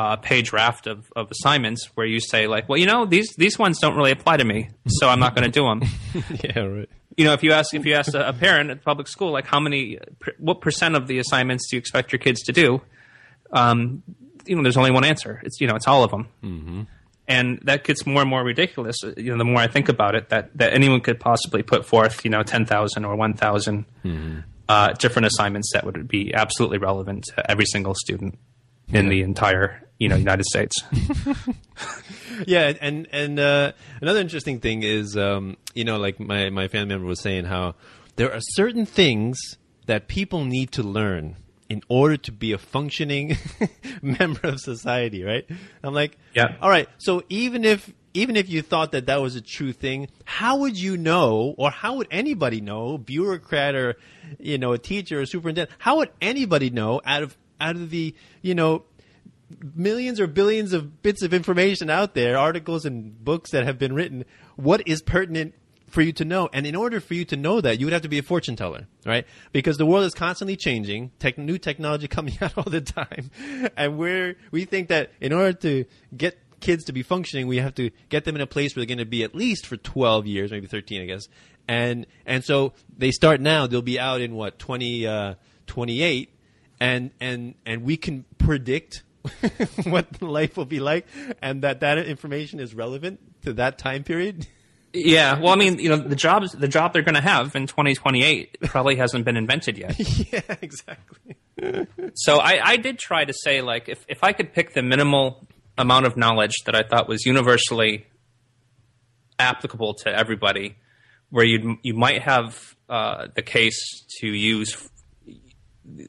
uh, page raft of, of assignments where you say like, well, you know, these these ones don't really apply to me, so I'm not going to do them. yeah, right. you know, if you ask if you ask a, parent at public school, like how many, what percent of the assignments do you expect your kids to do? Um, you know, there's only one answer. It's you know, it's all of them. Mm-hmm. And that gets more and more ridiculous. uh, You know, the more I think about it, that that anyone could possibly put forth, you know, ten thousand or one uh, different assignments that would be absolutely relevant to every single student in the entire you know United States. Yeah, and and uh, another interesting thing is, um, you know, like my my family member was saying how there are certain things that people need to learn in order to be a functioning member of society, right? I'm like, Yeah. all right. So even if even if you thought that that was a true thing, how would you know, or how would anybody know, bureaucrat or you know, a teacher or superintendent, how would anybody know out of out of the you know millions or billions of bits of information out there, articles and books that have been written, what is pertinent for you to know? And in order for you to know that, you would have to be a fortune teller, right? Because the world is constantly changing, tech, new technology coming out all the time, and we're we think that in order to get kids to be functioning, we have to get them in a place where they're going to be at least for 12 years, maybe 13, I guess. And and so they start now, they'll be out in what 20 uh, 28 and and and we can predict what life will be like, and that that information is relevant to that time period. Yeah, well, I mean, you know, the jobs the job they're going to have in 2028 probably hasn't been invented yet. yeah, exactly. so I, I did try to say like if if I could pick the minimal amount of knowledge that I thought was universally applicable to everybody, where you you might have uh, the case to use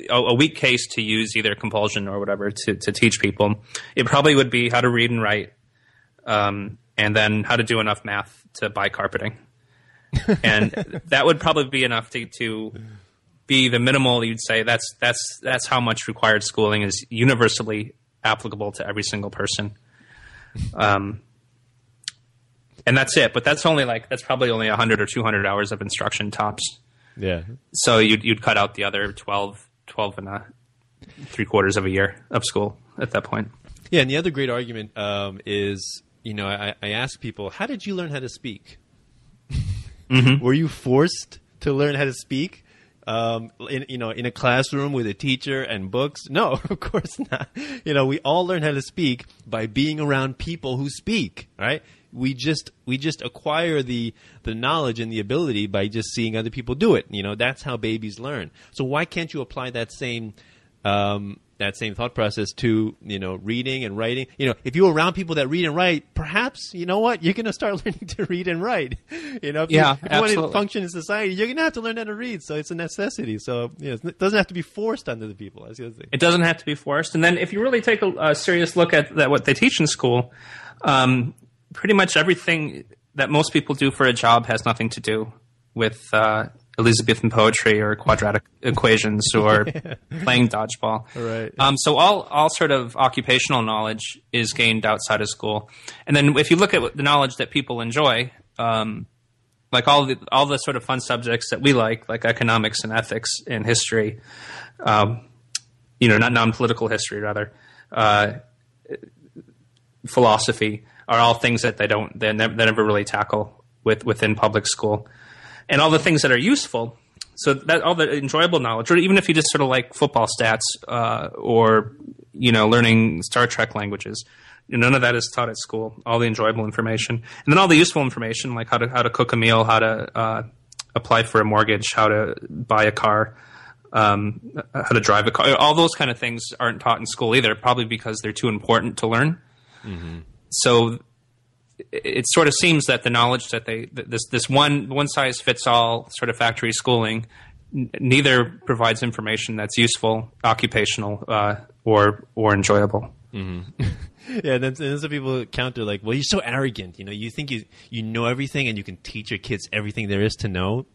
a, a weak case to use either compulsion or whatever to to teach people, it probably would be how to read and write, um, and then how to do enough math to buy carpeting. and that would probably be enough to, to be the minimal you'd say that's that's that's how much required schooling is universally applicable to every single person. Um, and that's it. But that's only like that's probably only 100 or 200 hours of instruction tops. Yeah. So you'd you'd cut out the other 12, 12 and a three quarters of a year of school at that point. Yeah, and the other great argument um, is you know, I, I ask people, how did you learn how to speak? Mm-hmm. Were you forced to learn how to speak? Um, in you know, in a classroom with a teacher and books? No, of course not. You know, we all learn how to speak by being around people who speak, right? We just we just acquire the the knowledge and the ability by just seeing other people do it. You know, that's how babies learn. So why can't you apply that same um, that same thought process to you know reading and writing. You know, if you're around people that read and write, perhaps you know what you're going to start learning to read and write. You know, if yeah, you, if you want to function in society, you're going to have to learn how to read. So it's a necessity. So you know, it doesn't have to be forced onto the people. That's the other thing. It doesn't have to be forced. And then if you really take a, a serious look at that, what they teach in school, um, pretty much everything that most people do for a job has nothing to do with uh, Elizabethan poetry or quadratic equations or playing dodgeball. Right. Um, so all all sort of occupational knowledge is gained outside of school, and then if you look at the knowledge that people enjoy, um, like all the all the sort of fun subjects that we like, like economics and ethics and history, um, you know, not non political history, rather. Uh, philosophy are all things that they don't they never, they never really tackle with within public school and all the things that are useful. So that all the enjoyable knowledge, or even if you just sort of like football stats uh, or you know learning Star Trek languages, none of that is taught at school. All the enjoyable information, and then all the useful information like how to how to cook a meal, how to uh, apply for a mortgage, how to buy a car, um, how to drive a car. All those kind of things aren't taught in school either, probably because they're too important to learn. Mm-hmm. So it sort of seems that the knowledge that they this this one one size fits all sort of factory schooling n- neither provides information that's useful, occupational, uh, or or enjoyable. Mm-hmm. yeah, then, then some people counter like, "Well, you're so arrogant. You know, you think you you know everything and you can teach your kids everything there is to know."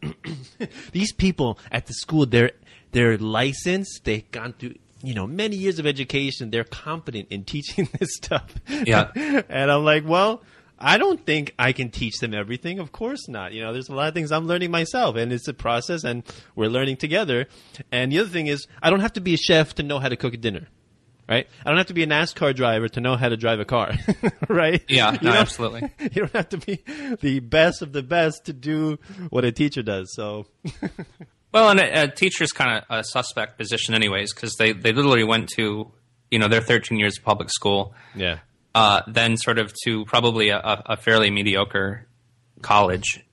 These people at the school, they're they're licensed. They've gone through you know many years of education. They're competent in teaching this stuff. Yeah, and I'm like, well I don't think I can teach them everything. Of course not. You know, there's a lot of things I'm learning myself, and it's a process, and we're learning together. And the other thing is, I don't have to be a chef to know how to cook a dinner, right? I don't have to be a NASCAR driver to know how to drive a car, right? Yeah, no, absolutely. You don't have to be the best of the best to do what a teacher does. So. Well, and a, a teacher's kind of a suspect position, anyways, because they they literally went to you know their 13 years of public school. Yeah uh, then sort of to probably a, a fairly mediocre college,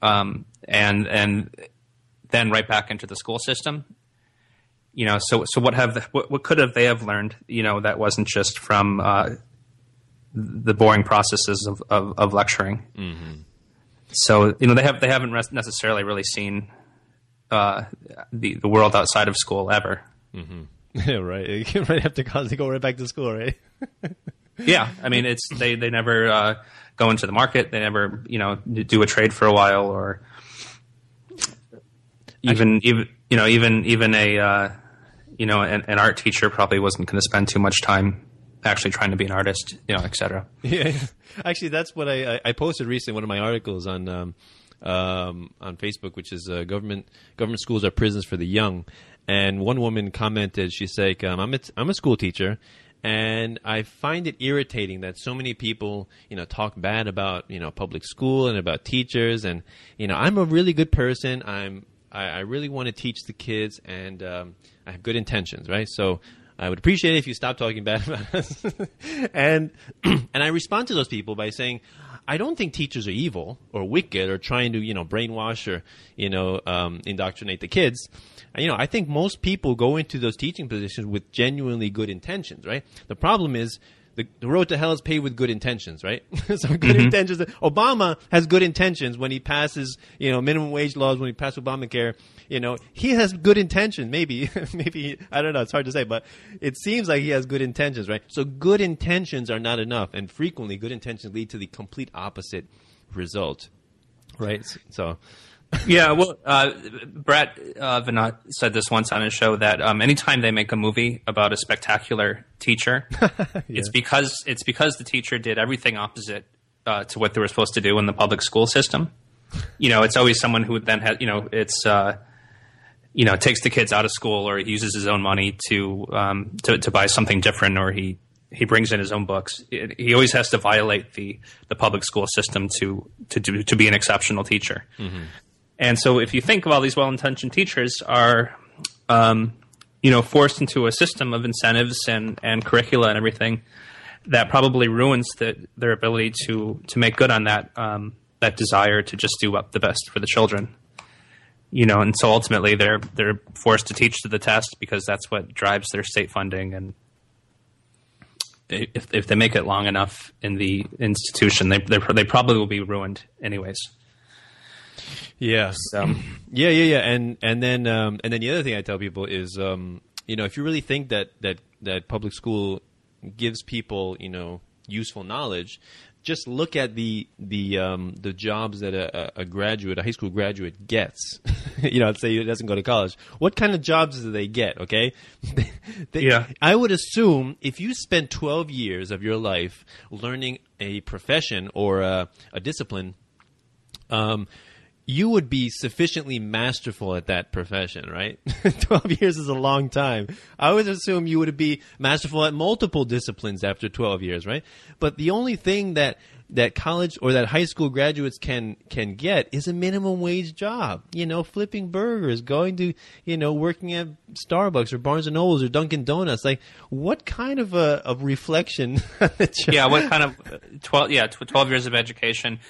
um, and and then right back into the school system. You know, so so what have the, what, what could have they have learned? You know, that wasn't just from uh, the boring processes of of, of lecturing. Mm-hmm. So you know they have they haven't necessarily really seen uh, the the world outside of school ever. Mm-hmm. Yeah, right. right after college, they go right back to school, right? yeah, I mean, it's they they never uh, go into the market. They never you know do a trade for a while, or even Actually, even you know even even a uh, you know an, an, art teacher probably wasn't going to spend too much time actually trying to be an artist, you know, etc. Yeah, actually, that's what I I posted recently. One of my articles on. Um, um, on Facebook, which is uh, government government schools are prisons for the young, and one woman commented, she's like, um, "I'm a, I'm a school teacher, and I find it irritating that so many people, you know, talk bad about you know public school and about teachers, and you know, I'm a really good person. I'm I, I really want to teach the kids, and um, I have good intentions, right? So I would appreciate it if you stop talking bad about us. and and I respond to those people by saying, I don't think teachers are evil or wicked or trying to you know brainwash or you know um, indoctrinate the kids. You know, I think most people go into those teaching positions with genuinely good intentions, right? The problem is the, the road to hell is paved with good intentions, right? so good mm-hmm. intentions. Obama has good intentions when he passes, you know, minimum wage laws, when he passes Obamacare. You know, he has good intentions. Maybe, maybe, I don't know. It's hard to say, but it seems like he has good intentions, right? So good intentions are not enough. And frequently good intentions lead to the complete opposite result, right? So, yeah, well, uh, Brett uh, Veinotte said this once on his show that um, anytime they make a movie about a spectacular teacher, yeah. it's because it's because the teacher did everything opposite uh, to what they were supposed to do in the public school system. You know, it's always someone who then has, you know, it's uh, you know takes the kids out of school or uses his own money to um, to, to buy something different or he he brings in his own books. He always has to violate the the public school system to to do, to be an exceptional teacher. Mm-hmm. And so, if you think of all these well-intentioned teachers are, um, you know, forced into a system of incentives and, and curricula and everything, that probably ruins the, their ability to to make good on that um, that desire to just do up the best for the children. You know, and so ultimately they're they're forced to teach to the test because that's what drives their state funding and if, if they make it long enough in the institution, they they probably will be ruined anyways. Yeah. So. yeah, yeah, yeah. And and then um, and then the other thing I tell people is, um, you know, if you really think that that that public school gives people, you know, useful knowledge, just look at the the um, the jobs that a, a, graduate, a high school graduate gets. you know, let's say it doesn't go to college. What kind of jobs do they get? Okay, they, yeah. I would assume if you spend twelve years of your life learning a profession or a, a discipline, um, you would be sufficiently masterful at that profession, right? 12 years is a long time. I would assume you would be masterful at multiple disciplines after 12 years, right? But the only thing that that college or that high school graduates can can get is a minimum wage job. You know, flipping burgers, going to you know working at Starbucks or Barnes and Nobles or Dunkin' Donuts. Like, what kind of a of reflection? yeah, what kind of twelve? Yeah, twelve years of education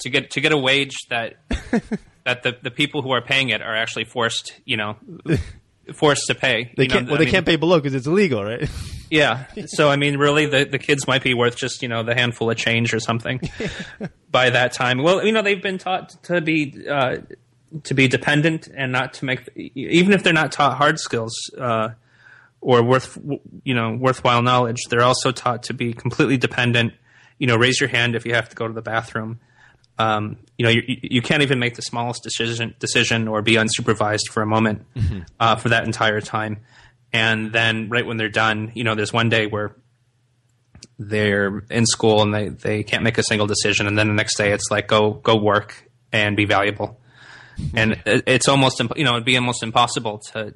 to get to get a wage that that the the people who are paying it are actually forced. You know forced to pay. They can't, know, well, I they mean, can't pay below because it's illegal, right? yeah. So I mean, really, the the kids might be worth just you know the handful of change or something by that time. Well, you know, they've been taught to be uh, to be dependent and not to make even if they're not taught hard skills. Uh, or worth you know worthwhile knowledge. They're also taught to be completely dependent. You know, raise your hand if you have to go to the bathroom um, you know, you, you can't even make the smallest decision decision or be unsupervised for a moment mm-hmm. uh, for that entire time. And then right when they're done, you know, there's one day where they're in school and they, they can't make a single decision, and then the next day it's like go go work and be valuable. Mm-hmm. And it, it's almost you know it'd be almost impossible to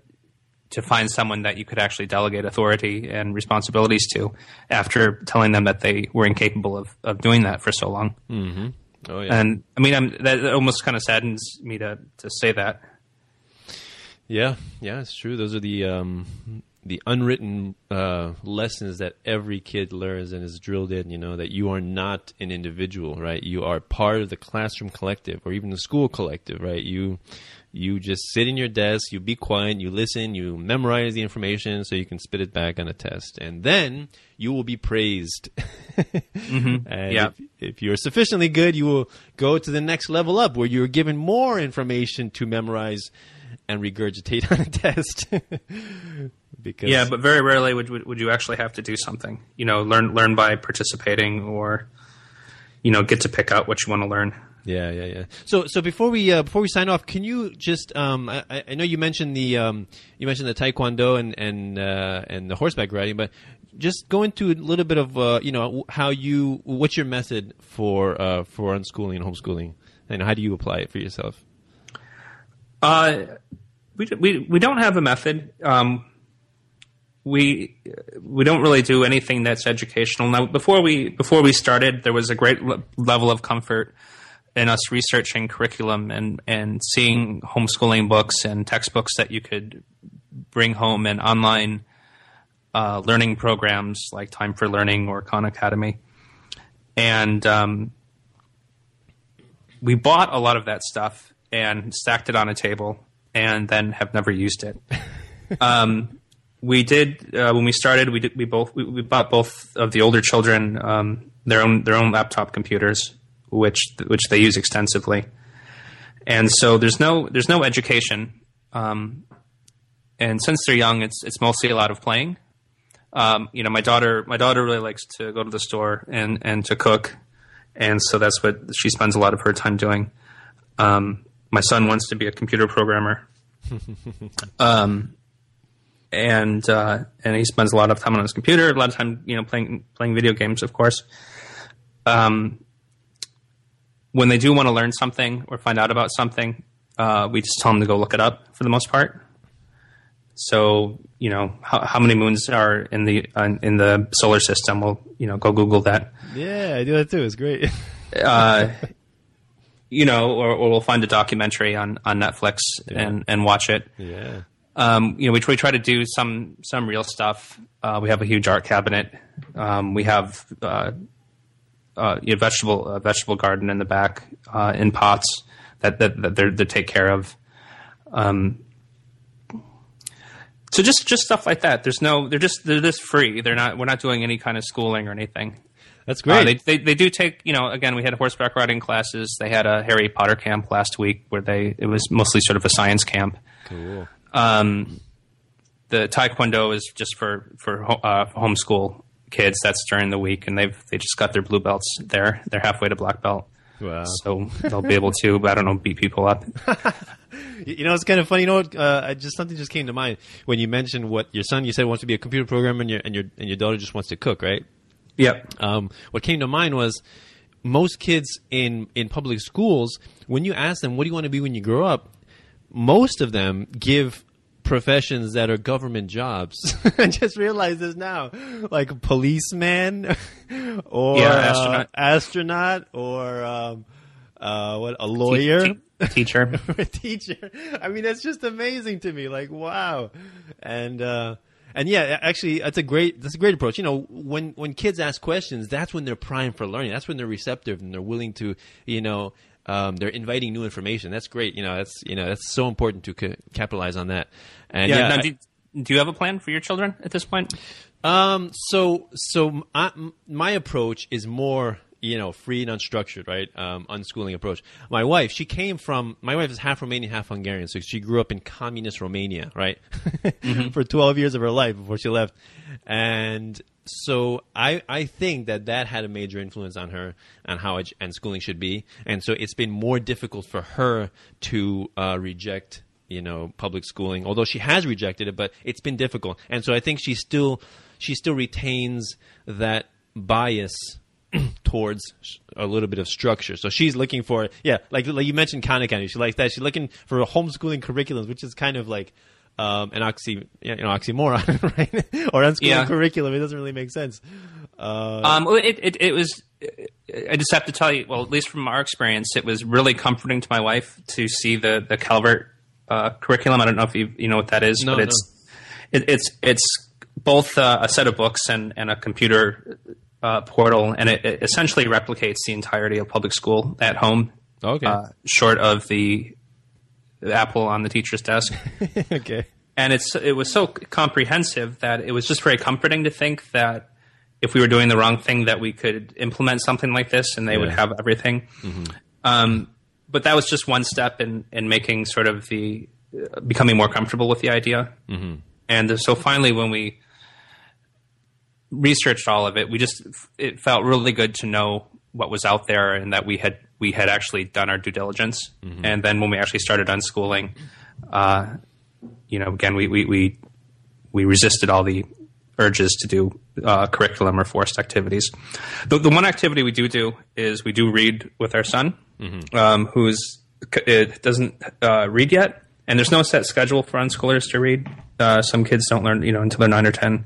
to find someone that you could actually delegate authority and responsibilities to after telling them that they were incapable of, of doing that for so long. Mm-hmm. Oh yeah. And I mean, I'm, that almost kind of saddens me to to say that. Yeah, yeah, it's true. Those are the um, the unwritten uh, lessons that every kid learns and is drilled in. You know that you are not an individual, right? You are part of the classroom collective or even the school collective, right? You you just sit in your desk, you be quiet, you listen, you memorize the information so you can spit it back on a test, and then you will be praised. mm-hmm. yeah. If, if, you're sufficiently good, you will go to the next level up where you're given more information to memorize and regurgitate on a test. because yeah, but very rarely would, would would you actually have to do something. You know, learn learn by participating or you know get to pick out what you want to learn. Yeah, yeah, yeah. So, so before we uh, before we sign off, can you just um, I, I know you mentioned the um, you mentioned the taekwondo and and uh, and the horseback riding, but just go into a little bit of uh, you know how you what's your method for uh, for unschooling and homeschooling, and how do you apply it for yourself? Uh, we we we don't have a method. Um, we we don't really do anything that's educational. Now, before we before we started, there was a great level of comfort in us researching curriculum and and seeing homeschooling books and textbooks that you could bring home and online uh, learning programs like Time for Learning or Khan Academy, and um, we bought a lot of that stuff and stacked it on a table, and then have never used it. um, we did uh, when we started. We did, we both we, we bought both of the older children um, their own their own laptop computers, which which they use extensively, and so there's no there's no education. Um, and since they're young, it's it's mostly a lot of playing. Um, you know, my daughter my daughter really likes to go to the store and and to cook, and so that's what she spends a lot of her time doing. Um, my son wants to be a computer programmer, um, and uh, and he spends a lot of time on his computer, a lot of time you know playing playing video games, of course. Um, when they do want to learn something or find out about something, uh, we just tell them to go look it up for the most part. So you know how, how many moons are in the uh, in the solar system? Well, you know, go Google that. Yeah, I do that too. It's great. uh, you know, or, or, we'll find a documentary on on Netflix yeah. and and watch it. Yeah. Um, you know, we, we try to do some some real stuff. Uh, we have a huge art cabinet. Um, we have uh, uh, you know, vegetable vegetable garden in the back uh, in pots that that, that they take care of. Um, so just just stuff like that. There's no they're just they're just free. They're not we're not doing any kind of schooling or anything. That's great. Uh, they, they, they do take you know again we had horseback riding classes. They had a Harry Potter camp last week where they it was mostly sort of a science camp. Cool. Um, the Taekwondo is just for for uh, homeschool kids. That's during the week, and they've they just got their blue belts there. They're halfway to black belt. Wow. So they'll be able to, but I don't know, beat people up. you know, it's kind of funny. You know, what, uh, just something just came to mind when you mentioned what your son. You said wants to be a computer programmer, and your and your and your daughter just wants to cook, right? Yep. Um, what came to mind was most kids in in public schools, when you ask them, "What do you want to be when you grow up?" most of them give professions that are government jobs. I just realized this now, like policeman or yeah, astronaut. Uh, astronaut or um, uh, what a lawyer. Te- te- teacher, teacher. I mean, that's just amazing to me. Like, wow, and uh, and yeah, actually, that's a great that's a great approach. You know, when when kids ask questions, that's when they're primed for learning. That's when they're receptive and they're willing to, you know, um, they're inviting new information. That's great. You know, that's you know that's so important to ca- capitalize on that. And yeah, yeah now, do, do, you have a plan for your children at this point? Um, so so I, my approach is more you know, free and unstructured, right? Um, unschooling approach. My wife, she came from, my wife is half Romanian, half Hungarian. So she grew up in communist Romania, right? mm-hmm. For 12 years of her life before she left. And so I, I think that that had a major influence on her and how and schooling should be. And so it's been more difficult for her to uh, reject you know public schooling although she has rejected it but it's been difficult and so i think she still she still retains that bias towards a little bit of structure. So she's looking for, yeah, like like you mentioned Khan Academy. She likes that. She's looking for homeschooling curriculums, which is kind of like um, an oxy, you know, oxymoron, right? or unschooling yeah. curriculum. It doesn't really make sense. Uh, um, it, it, it was. I just have to tell you. Well, at least from our experience, it was really comforting to my wife to see the the Calvert uh, curriculum. I don't know if you you know what that is, no, but it's no. it, it's it's both uh, a set of books and, and a computer uh, portal, and it, it, essentially replicates the entirety of public school at home. Okay. Uh, short of the, the, Apple on the teacher's desk. okay. And it's it was so comprehensive that it was just very comforting to think that if we were doing the wrong thing, that we could implement something like this, and they yeah. would have everything. Mm-hmm. Um, but that was just one step in in making sort of the uh, becoming more comfortable with the idea. Mm-hmm. And so finally, when we researched all of it, we just it felt really good to know what was out there and that we had we had actually done our due diligence. Mm-hmm. And then when we actually started unschooling, uh, you know, again we, we we we resisted all the urges to do uh, curriculum or forced activities. The, the, one activity we do do is we do read with our son, mm-hmm. um, who's it doesn't uh, read yet, and there's no set schedule for unschoolers to read. Uh, some kids don't learn, you know, until they're nine or ten.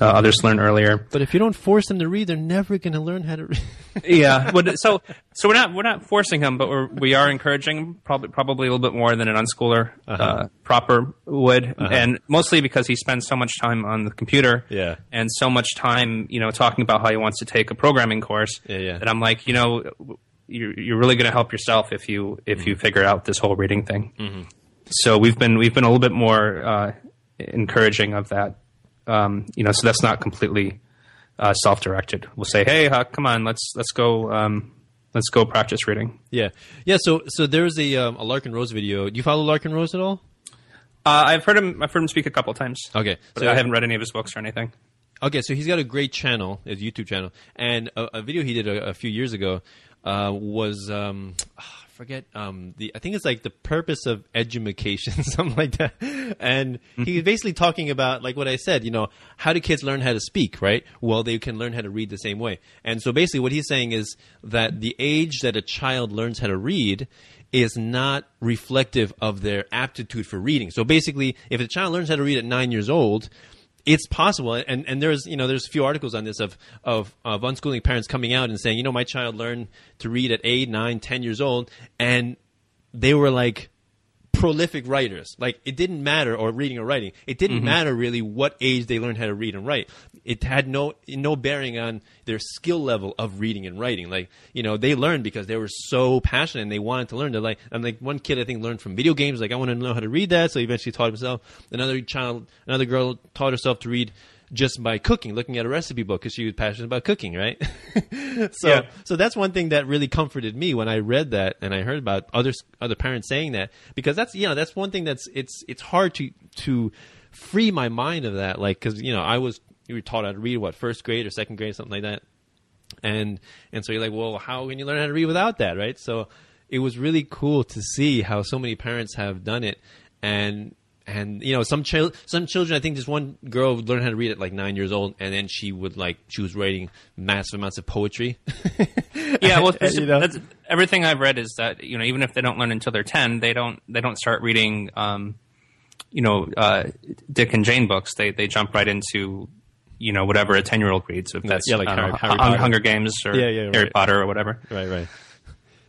Uh, others learn earlier. But if you don't force them to read, they're never going to learn how to read. yeah. But so so we're not we're not forcing him, but we're we are encouraging him, probably probably a little bit more than an unschooler Uh-huh. uh, proper would, and mostly because he spends so much time on the computer. Yeah. And so much time, you know, talking about how he wants to take a programming course. Yeah, yeah. That I'm like, you know, you're you're really going to help yourself if you if Mm-hmm. you figure out this whole reading thing. So we've been we've been a little bit more uh, encouraging of that. Um, you know, so that's not completely uh, self-directed. We'll say, "Hey, uh, come on, let's let's go um, let's go practice reading." yeah, yeah. So, so there's a um, a Larken Rose video. Do you follow Larken Rose at all? Uh, I've heard him I've heard him speak a couple times, Okay, but I haven't read any of his books or anything. Okay, so he's got a great channel, his YouTube channel, and a, a video he did a, a few years ago uh, was um, forget um, the I think it's like the purpose of edumacation, something like that. And he was basically talking about like what I said, you know, how do kids learn how to speak, right? Well, they can learn how to read the same way. And so basically, what he's saying is that the age that a child learns how to read is not reflective of their aptitude for reading. So basically, if a child learns how to read at nine years old, it's possible and and there's you know there's a few articles on this of of of unschooling parents coming out and saying you know my child learned to read at eight nine ten years old and they were like prolific writers. Like it didn't matter or reading or writing it didn't mm-hmm. matter really what age they learned how to read and write. It had no no bearing on their skill level of reading and writing. Like you know they learned because they were so passionate and they wanted to learn. They're like and like one kid i think learned from video games. Like i want to know how to read that. So he eventually taught himself. Another child another girl taught herself to read just by cooking, looking at a recipe book because she was passionate about cooking, right? so, Yeah. so that's one thing that really comforted me when I read that and I heard about other other parents saying that because that's you know that's one thing that's it's it's hard to to free my mind of that like because you know I was you were taught how to read what first grade or second grade something like that and and so you're like well how can you learn how to read without that right so it was really cool to see how so many parents have done it and and you know some chil- some children i think this one girl learned how to read at like nine years old and then she would like she was writing massive amounts of poetry Yeah, well, you know? that's, everything I've read is that you know even if they don't learn until they're ten, they don't they don't start reading um, you know uh, Dick and Jane books. They they jump right into you know whatever a ten year old reads. If that's yeah, like I Harry- know, Harry Hun- Hunger Games or Yeah, yeah, Harry right. Potter or whatever. right right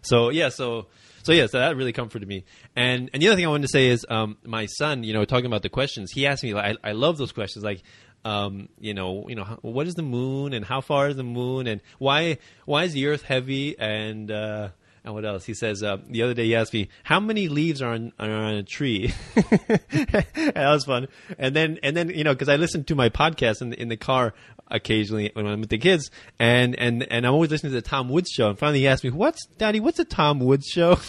so yeah so so yeah so that really comforted me. And and the other thing i wanted to say is um my son you know talking about the questions he asked me like i, I love those questions like um you know you know what is the moon and how far is the moon and why why is the earth heavy and uh and what else? He says uh, the other day he asked me how many leaves are on, are on a tree. that was fun. And then and then you know because I listen to my podcast in the, in the car occasionally when I'm with the kids, and and and I'm always listening to the Tom Woods show. And finally he asked me, "What's Daddy? What's a Tom Woods show?"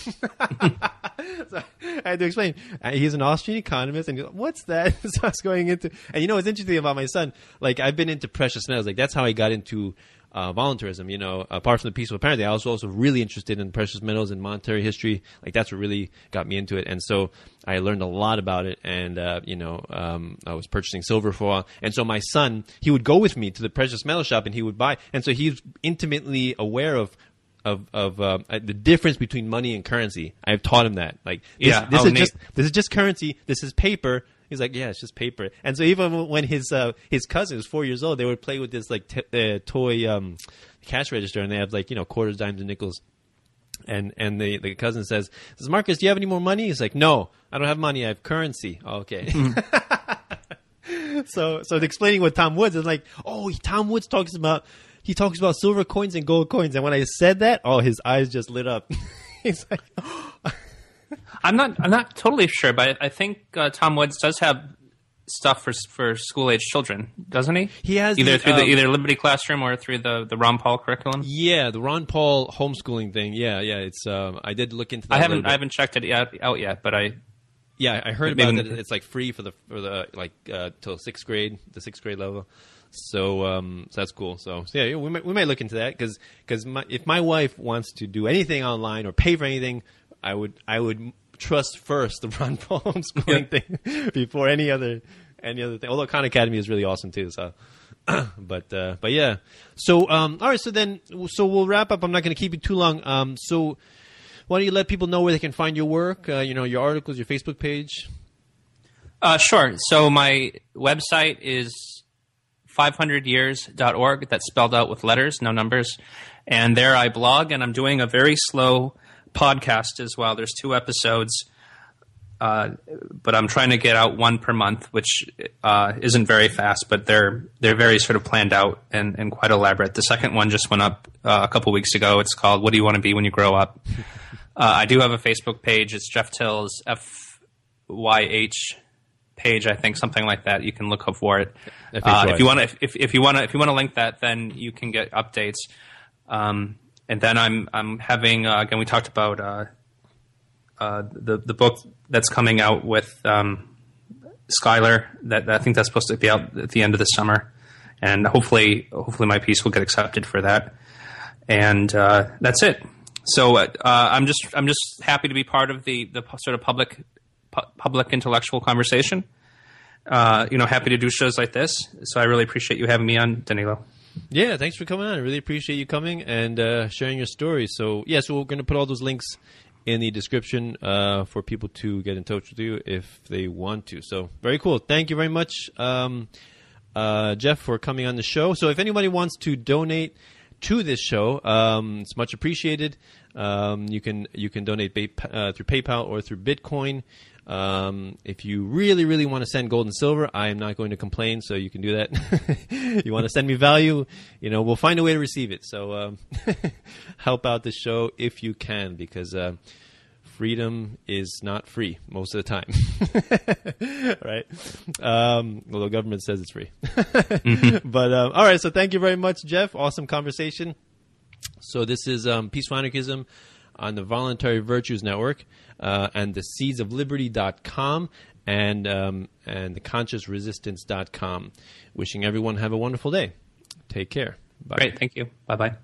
so I had to explain. He's an Austrian economist, and goes, what's that? so I was going into, and you know what's interesting about my son? Like I've been into precious metals. Like that's how I got into uh, voluntarism. You know, apart from the peaceful parenting, I was also really interested in precious metals and monetary history. Like that's what really got me into it. And so I learned a lot about it. And uh, you know, um, I was purchasing silver for a while. And so my son, he would go with me to the precious metal shop, and he would buy. And so he's intimately aware of of of uh, the difference between money and currency. I've taught him that. Like, this, Yeah, this is neat. just this is just currency. This is paper. He's like, yeah, it's just paper. And so even when his uh, his cousin was four years old, they would play with this like t- uh, toy um, cash register, and they have like you know quarters, dimes, and nickels. And and the, the cousin says, "Says Marcus, do you have any more money?" He's like, "No, I don't have money. I have currency." Oh, okay. so so explaining what Tom Woods is like, oh, Tom Woods talks about he talks about silver coins and gold coins, and when I said that, oh, his eyes just lit up. He's like, I'm not I'm not totally sure, but I, think uh, Tom Woods does have stuff for for school age children, doesn't he? He has either the, through the um, either Liberty Classroom or through the the Ron Paul curriculum. yeah, the Ron Paul homeschooling thing. Yeah, yeah, it's um, I did look into. that I haven't. I haven't checked it out, out yet, but I Yeah, I heard about that. It's like free for the for the like uh, till sixth grade, the sixth grade level. So, um, so that's cool. So, so yeah, we might we might look into that because because if my wife wants to do anything online or pay for anything, I would I would trust first the Ron Paul homeschooling thing before any other any other thing. Although Khan Academy is really awesome too. So, but uh, but yeah. So um, all right. So then so we'll wrap up. I'm not going to keep you too long. Um, so why don't you let people know where they can find your work? Uh, you know, your articles, your Facebook page. Uh, sure. So my website is 500years.org. That's spelled out with letters, no numbers. And there I blog, and I'm doing a very slow podcast as well. There's two episodes, uh, but I'm trying to get out one per month, which uh, isn't very fast, but they're they're very sort of planned out and, and quite elaborate. The second one just went up uh, a couple weeks ago. It's called "What Do You Want to Be When You Grow Up." Uh, I do have a Facebook page. It's Jeff Till's F Y H page, I think, something like that. You can look up for it. Uh, if you want to, if, if you want to, if you want to link that, then you can get updates. Um, and then I'm I'm having uh, again. We talked about uh, uh, the the book that's coming out with um, Skyler. That I think that's supposed to be out at the end of the summer, and hopefully hopefully my piece will get accepted for that. And uh, that's it. So uh, I'm just I'm just happy to be part of the the sort of public pu- public intellectual conversation. Uh, you know, happy to do shows like this. So I really appreciate you having me on, Danilo. Yeah, thanks for coming on. I really appreciate you coming and uh, sharing your story. So yeah, so we're going to put all those links in the description uh, for people to get in touch with you if they want to. So very cool. Thank you very much, um, uh, Jeff, for coming on the show. So if anybody wants to donate to this show, um, it's much appreciated. Um, you can you can donate uh, through PayPal or through Bitcoin. Um, if you really, really want to send gold and silver, I am not going to complain, so you can do that. you want to send me value, you know, we'll find a way to receive it. So um, help out the show if you can, because uh, freedom is not free most of the time, right? Um, well, the government says it's free. mm-hmm. But um, all right, so thank you very much, Jeff. Awesome conversation. So this is um, Peaceful Anarchism on the Voluntary Virtues Network uh, and the seedsofliberty.com and um, and the consciousresistance.com. Wishing everyone have a wonderful day. Take care. Bye. Great. Thank you. Bye bye.